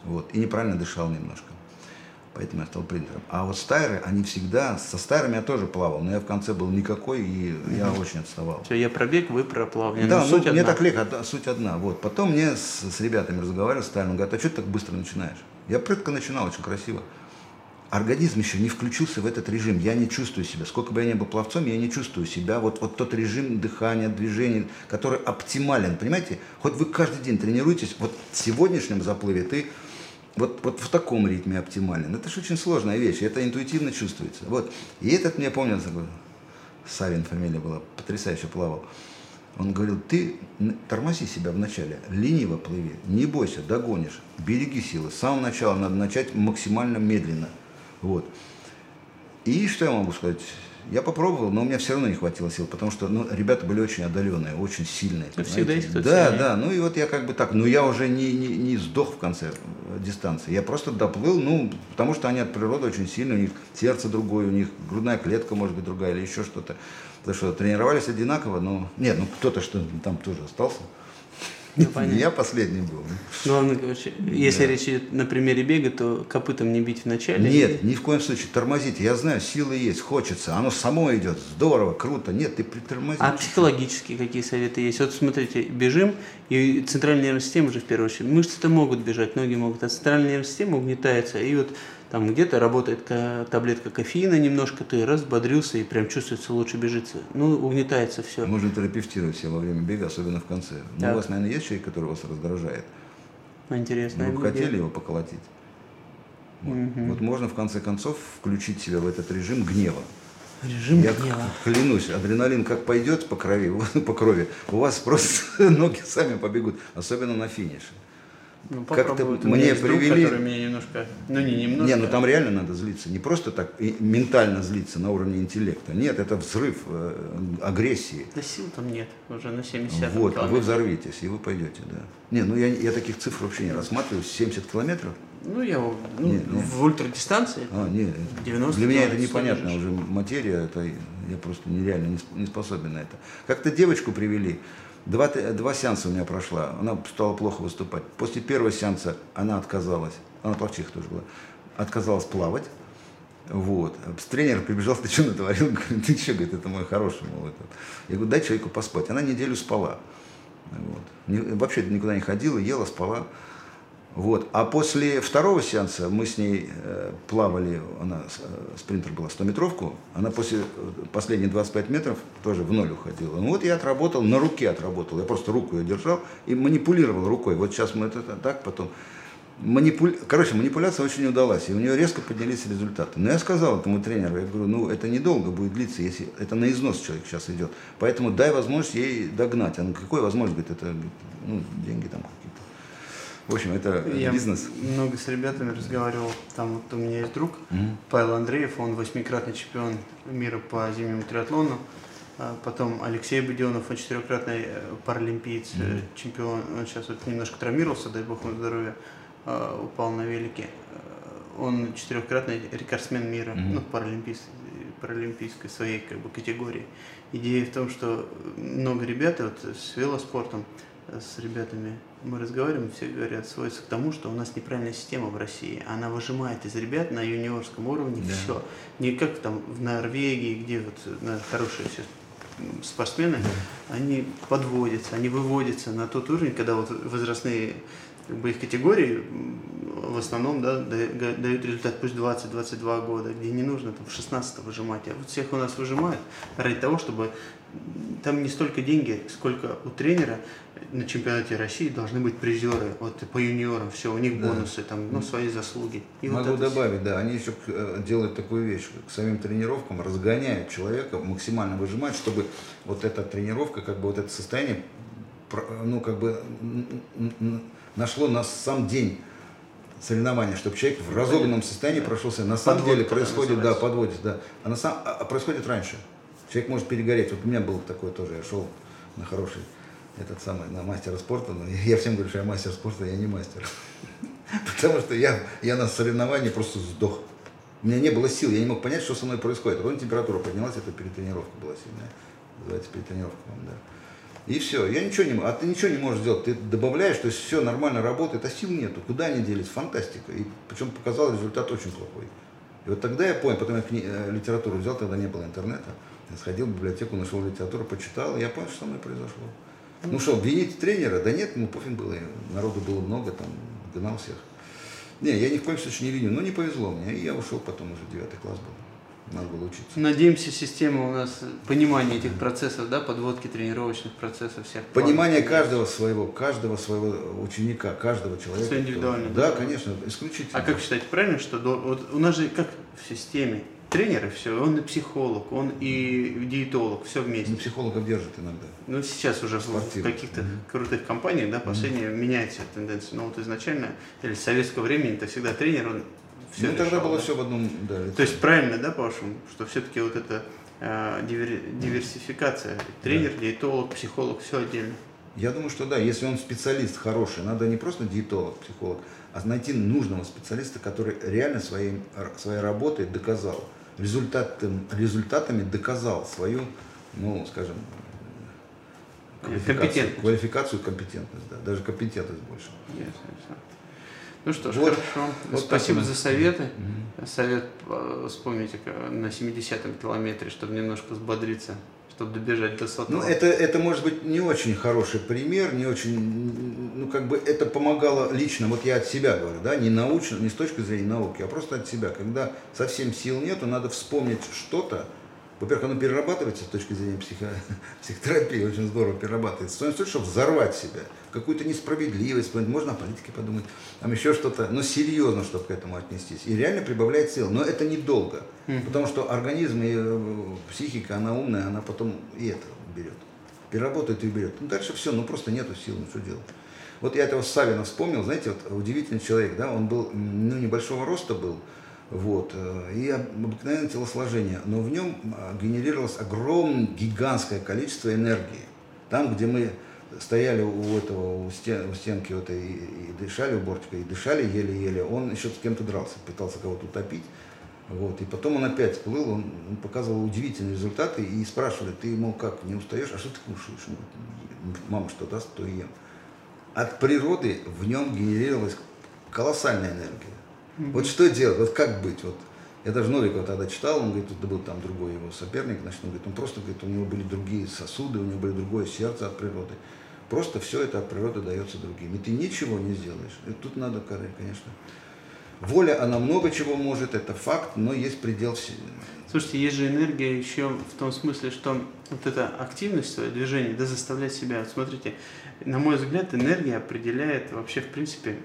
Вот. И неправильно дышал немножко. Поэтому я стал принтером. А вот стайры, они всегда, со стайрами я тоже плавал, но я в конце был никакой, и я очень отставал. все, я пробег, вы про плавание. Да, Ну, ну, мне одна. так легко, суть одна. Вот. Потом мне с, с ребятами разговаривал, стали, он говорит, а что ты так быстро начинаешь? Я прытко начинал, очень красиво. Организм еще не включился в этот режим, я не чувствую себя. Сколько бы я ни был пловцом, я не чувствую себя. Вот, вот тот режим дыхания, движения, который оптимален, понимаете? Хоть вы каждый день тренируетесь, вот в сегодняшнем заплыве ты вот, вот в таком ритме оптимален. Это же очень сложная вещь, это интуитивно чувствуется. Вот. И этот мне помню, Савин фамилия была, потрясающе плавал. Он говорил, ты тормози себя вначале, лениво плыви, не бойся, догонишь, береги силы. С самого начала надо начать максимально медленно. Вот. И что я могу сказать? Я попробовал, но у меня все равно не хватило сил, потому что ну, ребята были очень отдаленные, очень сильные. Ну, всегда понимаете? есть кто-то Да, сильнее. да. Ну и вот я как бы так, но я уже не, не, не сдох в конце э, дистанции. Я просто доплыл, ну, потому что они от природы очень сильные, у них сердце другое, у них грудная клетка может быть другая или еще что-то. Потому что тренировались одинаково, но нет, ну кто-то что там тоже остался. Ну, понятно. Я последний был. Главное, короче, если речь идет на примере бега, то копытом не бить в начале. Нет, ни в коем случае тормозите. Я знаю, силы есть, хочется. Оно само идет. Здорово, круто. Нет, ты притормози. А психологические какие советы есть? Вот смотрите, бежим, и центральная нервная система же в первую очередь. Мышцы-то могут бежать, ноги могут, а центральная нервная система угнетается. И вот там где-то работает ка- таблетка кофеина немножко, ты раз бодрился и прям чувствуется лучше бежится. Ну, угнетается все. Можно терапевтировать себя во время бега, особенно в конце. Ну, Так. у вас, наверное, есть человек, который вас раздражает. Интересно. Вы бы хотели его поколотить? Вот. Мгм. Вот можно в конце концов включить себя в этот режим гнева. Режим Я гнева. клянусь, адреналин как пойдет по крови, по крови, у вас просто ноги сами побегут, особенно на финише. Ну, Как-то мне друг, привели- который меня немножко, ну не немножко. Не, ну там реально надо злиться. Не просто так и ментально злиться на уровне интеллекта. Нет, это взрыв э, агрессии. Да сил там нет, уже на 70 Вот, а вы взорветесь, и вы пойдете, да. Не, ну я, я таких цифр вообще не рассматриваю. 70 километров? Ну, я ну, Нет, нет. в ультрадистанции. А, нет. 90 Для меня это непонятная бежишь. уже материя. Это, я просто нереально не способен на это. Как-то девочку привели. Два, два сеанса у меня прошла. Она стала плохо выступать. После первого сеанса она отказалась. Она плавчиха тоже была. Отказалась плавать. Вот. Тренер прибежал, ты что натворил? Говорит, ты что, говорит, это мой хороший, мол. Я говорю, дай человеку поспать. Она неделю спала. Вот. Не- вообще никуда не ходила, ела, спала. Вот. А после второго сеанса мы с ней э, плавали, она э, спринтер была 100-метровку, она после э, последних 25 метров тоже в ноль уходила. Ну вот я отработал, на руке отработал, я просто руку ее держал и манипулировал рукой. Вот сейчас мы это так, потом. Манипуль... Короче, манипуляция очень не удалась, и у нее резко поднялись результаты. Но я сказал этому тренеру, я говорю, ну это недолго будет длиться, если это на износ человек сейчас идет. Поэтому дай возможность ей догнать. Она, какой возможность, говорит, это ну, деньги там какие-то. В общем, это Я бизнес. много с ребятами разговаривал. Там вот у меня есть друг Мгм. Павел Андреев, он восьмикратный чемпион мира по зимнему триатлону. А Потом Алексей Буденов, он четырехкратный э, паралимпиец, э, чемпион. Он сейчас вот немножко травмировался, дай бог ему здоровья, а, упал на велике. Э, Он четырехкратный рекордсмен мира, Мгм. ну, паралимпийской, паралимпийской своей как бы, категории. Идея в том, что много ребят вот, с велоспортом с ребятами мы разговариваем, все говорят, сводится к тому, что у нас неправильная система в России. Она выжимает из ребят на юниорском уровне да. все. Не как там в Норвегии, где вот на хорошие все спортсмены, да. они подводятся, они выводятся на тот уровень, когда вот возрастные как бы их категории в основном да, дают результат пусть 20-22 года, где не нужно там в 16 выжимать. А вот всех у нас выжимают ради того, чтобы там не столько деньги, сколько у тренера на чемпионате России должны быть призеры вот по юниорам, все, у них бонусы, да. там, ну, свои заслуги. И Могу вот добавить, да, они еще э, делают такую вещь, к самим тренировкам разгоняют человека, максимально выжимают, чтобы вот эта тренировка, как бы вот это состояние, ну, как бы нашло на сам день соревнования, чтобы человек в разогнанном состоянии прошелся. На самом Подводка деле происходит, да, подводит, да. А на самом, а происходит раньше. Человек может перегореть. Вот у меня было такое тоже. Я шел на хороший этот самый, на мастера спорта. Но я всем говорю, что я мастер спорта, я не мастер. Потому что я, я на соревновании просто сдох. У меня не было сил, я не мог понять, что со мной происходит. Ровно температура поднялась, это перетренировка была сильная. Называется перетренировка, да. И все, я ничего не могу. А ты ничего не можешь сделать. Ты добавляешь, то есть все нормально работает, а сил нету. Куда они делись? Фантастика. И причем показал результат очень плохой. И вот тогда я понял, потом я кни... Э, литературу взял, тогда не было интернета. Я сходил в библиотеку, нашел литературу, почитал, и я понял, что со мной произошло. Ну что, обвинить тренера? Да нет, ну пофиг было. Народу было много, там, гнал всех. Не, я ни в коем случае не виню, но не повезло мне. И я ушел потом уже, девятый класс был. Надо было учиться. Надеемся, система у нас, понимание этих процессов, да, подводки тренировочных процессов всех. Понимание планов, каждого своего, каждого своего ученика, каждого человека. Все индивидуально. Да, да, конечно, исключительно. А как считаете, правильно, что до, вот у нас же как в системе тренер и все, он и психолог, он и диетолог, все вместе. Ну, психологов держит иногда. Ну, сейчас уже Спортивно. в каких-то mm-hmm. крутых компаниях, да, последние mm-hmm. меняется тенденция. Но вот изначально, или с советского времени, это всегда тренер, он все Ну, решал, тогда было да? все в одном, да. То есть правильно, да, по-вашему, что все-таки вот эта э, дивер, диверсификация, тренер, да. диетолог, психолог, все отдельно. Я думаю, что да, если он специалист хороший, надо не просто диетолог, психолог, а найти нужного специалиста, который реально своим, своей работой доказал, результатами, результатами доказал свою, ну, скажем, квалификацию, компетентность. квалификацию, компетентность, да, даже компетентность больше. Ясно, ясно. Ну что ж, вот, хорошо. Вот Спасибо за советы. Угу. Совет э, вспомните на 70-м километре, чтобы немножко взбодриться чтобы добежать до сотого. Ну, это, это может быть не очень хороший пример, не очень, ну, как бы это помогало лично, вот я от себя говорю, да, не научно, не с точки зрения науки, а просто от себя. Когда совсем сил нету, надо вспомнить что-то, во-первых, оно перерабатывается с точки зрения психо... психотерапии, очень здорово перерабатывается. Смысле, чтобы взорвать себя, какую-то несправедливость, можно о политике подумать, там еще что-то, но серьезно, чтобы к этому отнестись. И реально прибавляет сил. Но это недолго, mm-hmm. потому что организм и э, психика, она умная, она потом и это берет. Переработает и берет. Ну, дальше все, ну просто нету сил, ну что делать. Вот я этого Савина вспомнил, знаете, вот удивительный человек, да, он был, ну, небольшого роста был, вот, э, и обыкновенное телосложение, но в нем а, генерировалось огромное, гигантское количество энергии. Там, где мы стояли у этого, у, стен, у стенки вот и, и дышали у бортика, и дышали еле-еле, он еще с кем-то дрался, пытался кого-то утопить. Вот. И потом он опять плыл, он, он показывал удивительные результаты и спрашивали, ты, мол, как, не устаешь? А что ты кушаешь? Мама что даст, то ем. От природы в нем генерировалась колоссальная энергия. Mm-hmm. Вот что делать, вот как быть? Вот. Я даже Новикова тогда читал, он говорит, это был там другой его соперник, значит, он говорит, он просто говорит, у него были другие сосуды, у него было другое сердце от природы. Просто все это от природы дается другим. И ты ничего не сделаешь. И тут надо, конечно. Воля, она много чего может, это факт, но есть предел всего. Слушайте, есть же энергия еще в том смысле, что вот эта активность, свое движение, да, заставлять себя. Вот смотрите, на мой взгляд, энергия определяет вообще, в принципе,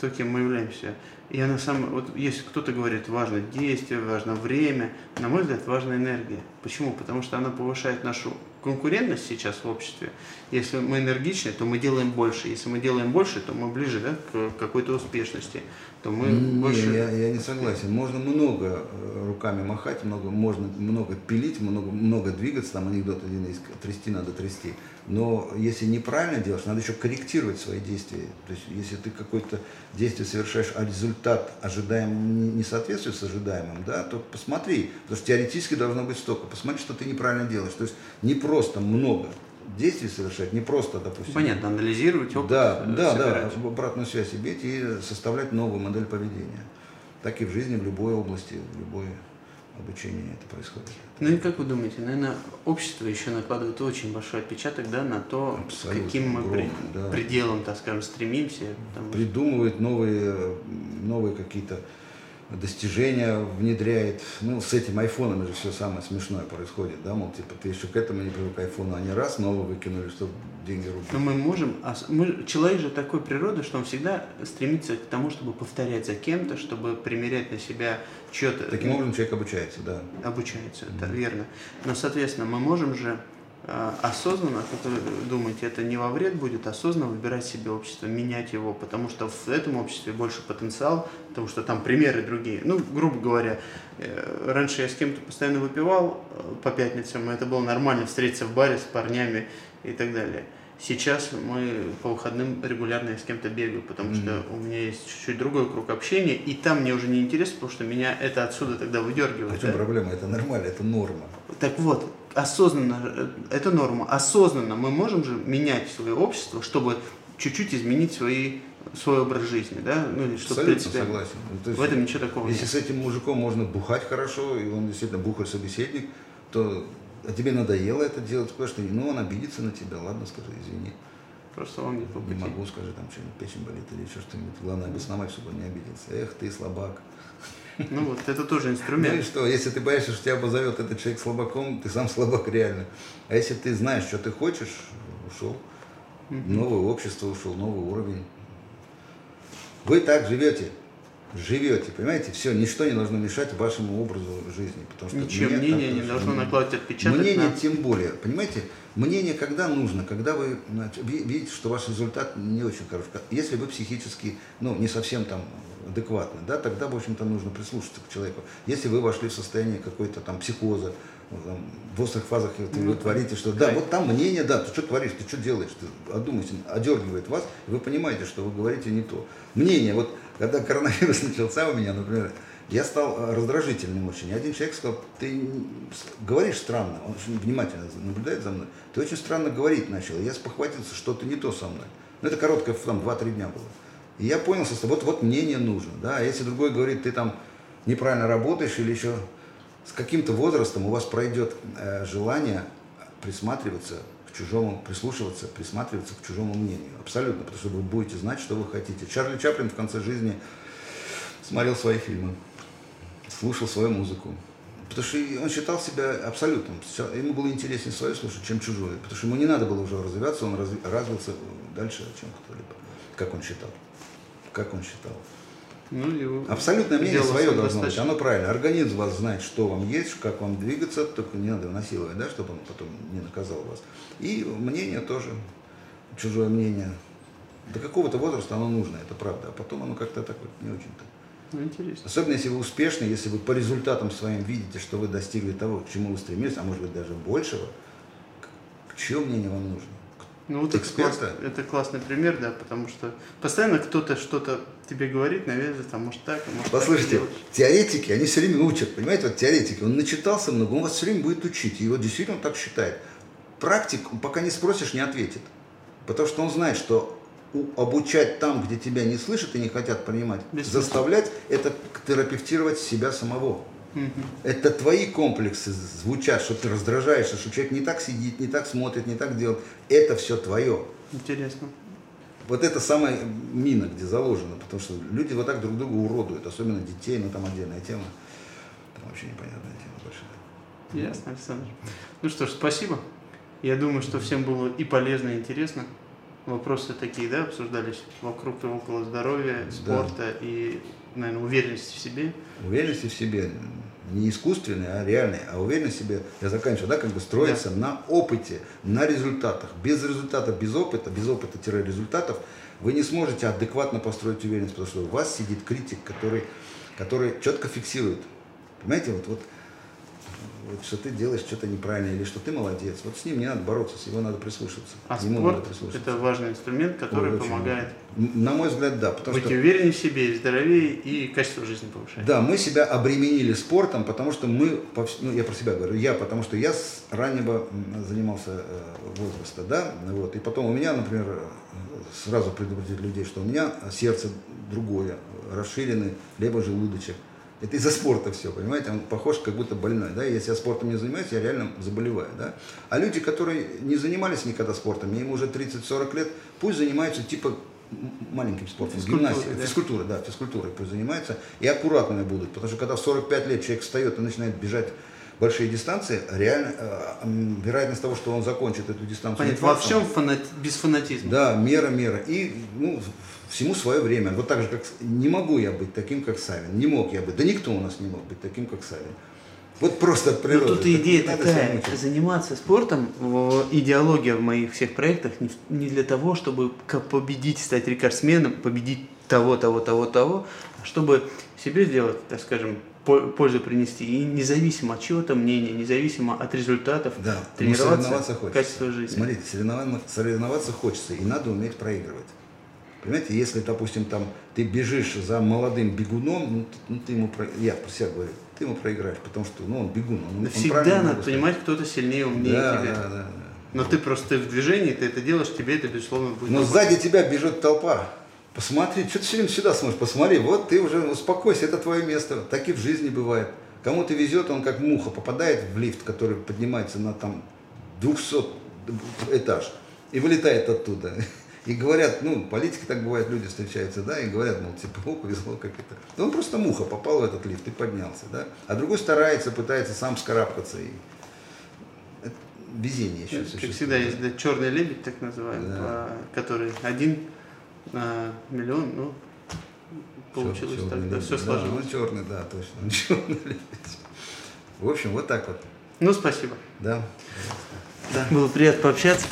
то, кем мы являемся. И она сама, вот если кто-то говорит, важно действие, важно время, на мой взгляд, важна энергия. Почему? Потому что она повышает нашу конкурентность сейчас в обществе. Если мы энергичны, то мы делаем больше. Если мы делаем больше, то мы ближе да, к какой-то успешности. То мы не, больше... я, я не согласен. Можно много э, руками махать, много, можно много пилить, много, много двигаться. Там анекдот один есть, трясти надо трясти. Но если неправильно делаешь, надо еще корректировать свои действия. То есть, если ты какое-то действие совершаешь, а результат ожидаем не соответствует с ожидаемым, да, то посмотри, потому что теоретически должно быть столько. Посмотри, что ты неправильно делаешь. То есть не просто много, действий совершать, не просто, допустим. Понятно, анализировать опыт. Да, э, да, собирать. да, обратную связь иметь и составлять новую модель поведения. Так и в жизни, в любой области, в любой обучении это происходит. Ну и как вы думаете, наверное, общество еще накладывает очень большой отпечаток да, на то, Абсолютно, каким мы при- огромный, да. пределам, так скажем, стремимся. потому Придумывает новые, новые какие-то достижения, внедряет. Ну, с этим айфоном же все самое смешное происходит, да, мол, типа, ты еще к этому не привык к айфону, они раз новый выкинули, чтобы деньги рубить. Но мы можем, ос- мы, человек же такой природы, что он всегда стремится к тому, чтобы повторять за кем-то, чтобы примерять на себя что-то. Таким образом человек обучается, да. обучается, это верно. Но, соответственно, мы можем же осознанно, как вы думаете, это не во вред будет, осознанно выбирать себе общество, менять его, потому что в этом обществе больше потенциал, потому что там примеры другие. Ну, грубо говоря, э, раньше я с кем-то постоянно выпивал э, по пятницам, и это было нормально встретиться в баре с парнями и так далее. Сейчас мы по выходным регулярно я с кем-то бегаю, потому что у меня есть чуть-чуть другой круг общения, и там мне уже не интересно, потому что меня это отсюда тогда А выдергивает. в чем проблема? Это нормально, это норма. Так вот, осознанно, э, это норма, осознанно мы можем же менять свое общество, чтобы чуть-чуть изменить свои, свой образ жизни, да? Ну, или чтобы, в Абсолютно принципе, согласен. То есть, в этом ничего такого Если нет. с этим мужиком можно бухать хорошо, и он действительно бухой собеседник, то а тебе надоело это делать, скажешь, что ну он обидится на тебя, ладно, скажи, извини, Просто он не по не пути. могу, скажи, там что-нибудь, печень болит или еще что-нибудь. Главное обосновать, чтобы он не обиделся. Эх, ты слабак. Ну вот, это тоже Ну и инструмент. что, если ты боишься, что тебя обозовет этот человек слабаком, ты сам слабак реально. А если ты знаешь, что ты хочешь, ушел. Новое общество ушел, новый уровень. Вы так живете. Живете, понимаете? Все, ничто не должно мешать вашему образу жизни. Потому что Ничье мне мнение не должно накладывать отпечаток Мнение на... тем более. Понимаете, мнение когда нужно? Когда вы значит, видите, что ваш результат не очень хорош. Если вы психически, ну, не совсем там адекватны, да, тогда, в общем-то, нужно прислушаться к человеку. Если вы вошли в состояние какой-то там психоза, ну, там, в острых фазах вы творите, что да, да. вот там мнение, да, ты что творишь, ты что делаешь, ты одумайся, одергивает вас, и вы понимаете, что вы говорите не то. Мнение, вот когда коронавирус начался у меня, например, я стал э, раздражительным очень. Один человек сказал, ты говоришь странно, он очень внимательно наблюдает за мной, ты очень странно говорить начал. Я спохватился, что-то не то со мной. Ну, это короткое, там, 2-3 дня было. И я понял, что вот, вот мнение нужно. Да? А если другой говорит, ты там неправильно работаешь или еще с каким-то возрастом у вас пройдет э, желание присматриваться к чужому, прислушиваться, присматриваться к чужому мнению. Абсолютно, потому что вы будете знать, что вы хотите. Чарли Чаплин в конце жизни смотрел свои фильмы, слушал свою музыку. Потому что он считал себя абсолютным. Ему было интереснее свое слушать, чем чужое. Потому что ему не надо было уже развиваться, он разви- развился дальше, чем кто-либо. Как он считал. Как он считал. Ну, Абсолютное мнение свое должно быть. достаточно. Оно правильно. Организм вас знает, что вам есть, как вам двигаться, только не надо насиловать, да, чтобы он потом не наказал вас. И мнение тоже, чужое мнение. До какого-то возраста оно нужно, это правда. А потом оно как-то так вот не очень-то. Ну, интересно. Особенно если вы успешны, если вы по результатам своим видите, что вы достигли того, к чему вы стремились, а может быть даже большего, к- чье мнение вам нужно? Ну, вот это, Эксперта? класс- это классный пример, да, потому что постоянно кто-то что-то тебе говорит, навязывает, а может так, а может Послушайте, так теоретики, они все время учат, понимаете, вот теоретики, он начитался много, он вас все время будет учить, и вот действительно он так считает. Практик, пока не спросишь, не ответит, потому что он знает, что обучать там, где тебя не слышат и не хотят понимать, Бессмысленно. заставлять это терапевтировать себя самого. Это твои комплексы звучат, что ты раздражаешься, что человек не так сидит, не так смотрит, не так делает. Это все твое. Интересно. Вот это самая мина, где заложено, потому что люди вот так друг друга уродуют, особенно детей, ну там отдельная тема. Там вообще непонятная тема большая. Ясно, Александр. Ну что ж, спасибо. Я думаю, что всем было и полезно, и интересно. Вопросы такие, да, обсуждались вокруг и около здоровья, спорта и, наверное, уверенности в себе. Уверенность в себе не искусственная, а реальная. А уверенность в себе, я заканчиваю, да, как бы строится на опыте, на результатах. Без результатов, без опыта, без опыта-результатов вы не сможете адекватно построить уверенность, потому что у вас сидит критик, который, который четко фиксирует. Понимаете, вот вот, что ты делаешь что-то неправильно или что ты молодец. Вот с ним не надо бороться, с его надо прислушаться. А Ему спорт надо прислушаться. это важный инструмент, который Ой, помогает М, На мой взгляд, да. Потому быть что увереннее в себе, здоровее и качество жизни повышать. Да, мы себя обременили спортом, потому что мы, ну, я про себя говорю, я, потому что я с раннего занимался э, возраста, да, вот, и потом у меня, например, сразу предупредить людей, что у меня сердце другое, расширенный левожелудочек. Это из-за спорта все, понимаете, он похож как будто больной, да, если я спортом не занимаюсь, я реально заболеваю, да. А люди, которые не занимались никогда спортом, им уже 30-40 лет, пусть занимаются типа маленьким спортом, гимнастикой, да. физкультурой, да, физкультурой пусть занимаются, и аккуратными будут, потому что когда в 45 лет человек встает и начинает бежать большие дистанции, реально э, вероятность того, что он закончит эту дистанцию Понятно, во всем фанати- без фанатизма. да, мера, мера. И ну, всему свое время. Вот так же, как не могу я быть таким, как Савин. Не мог я быть. Да никто у нас не мог быть таким, как Савин. Вот просто от Но природы. Ну, тут и идея такая, заниматься спортом, идеология в моих всех проектах не, для того, чтобы победить, стать рекордсменом, победить того, того, того, того, а чтобы себе сделать, так скажем, по- пользу принести. И независимо от чего-то мнения, независимо от результатов, Да, ну, соревноваться тренироваться, хочется. качество жизни. Смотрите, соревноваться, соревноваться хочется, и надо уметь проигрывать. Понимаете, если, допустим, там ты бежишь за молодым бегуном, ну, ты, ну, ты ему, про- я про себя говорю, ты ему проиграешь, потому что ну, он бегун. Он, он Всегда надо понимать, кто-то сильнее, умнее да, тебя. да, да, да. Но ты просто в движении, ты это делаешь, тебе это, безусловно, будет. Но сзади тебя бежит толпа. Посмотри, что ты все время сюда смотришь, посмотри, вот ты уже успокойся, это твое место. Так и в жизни бывает. Кому-то везет, он как муха попадает в лифт, который поднимается на там 200 этаж и вылетает оттуда. И говорят, ну, политики так бывает, люди встречаются, да, и говорят, мол, типа, о, повезло, как это. Да он просто муха попал в этот лифт и поднялся, да. А другой старается, пытается сам скарабкаться. И... Это везение еще Как существует. всегда есть да, черный лебедь, так называемый, Да. а, который один на миллион, ну, получилось Чёр- так, чёрный да, все сложилось. Да, он черный, да, точно. Он черный лебедь. В общем, вот так вот. Ну, спасибо. Да. Да. Было приятно пообщаться.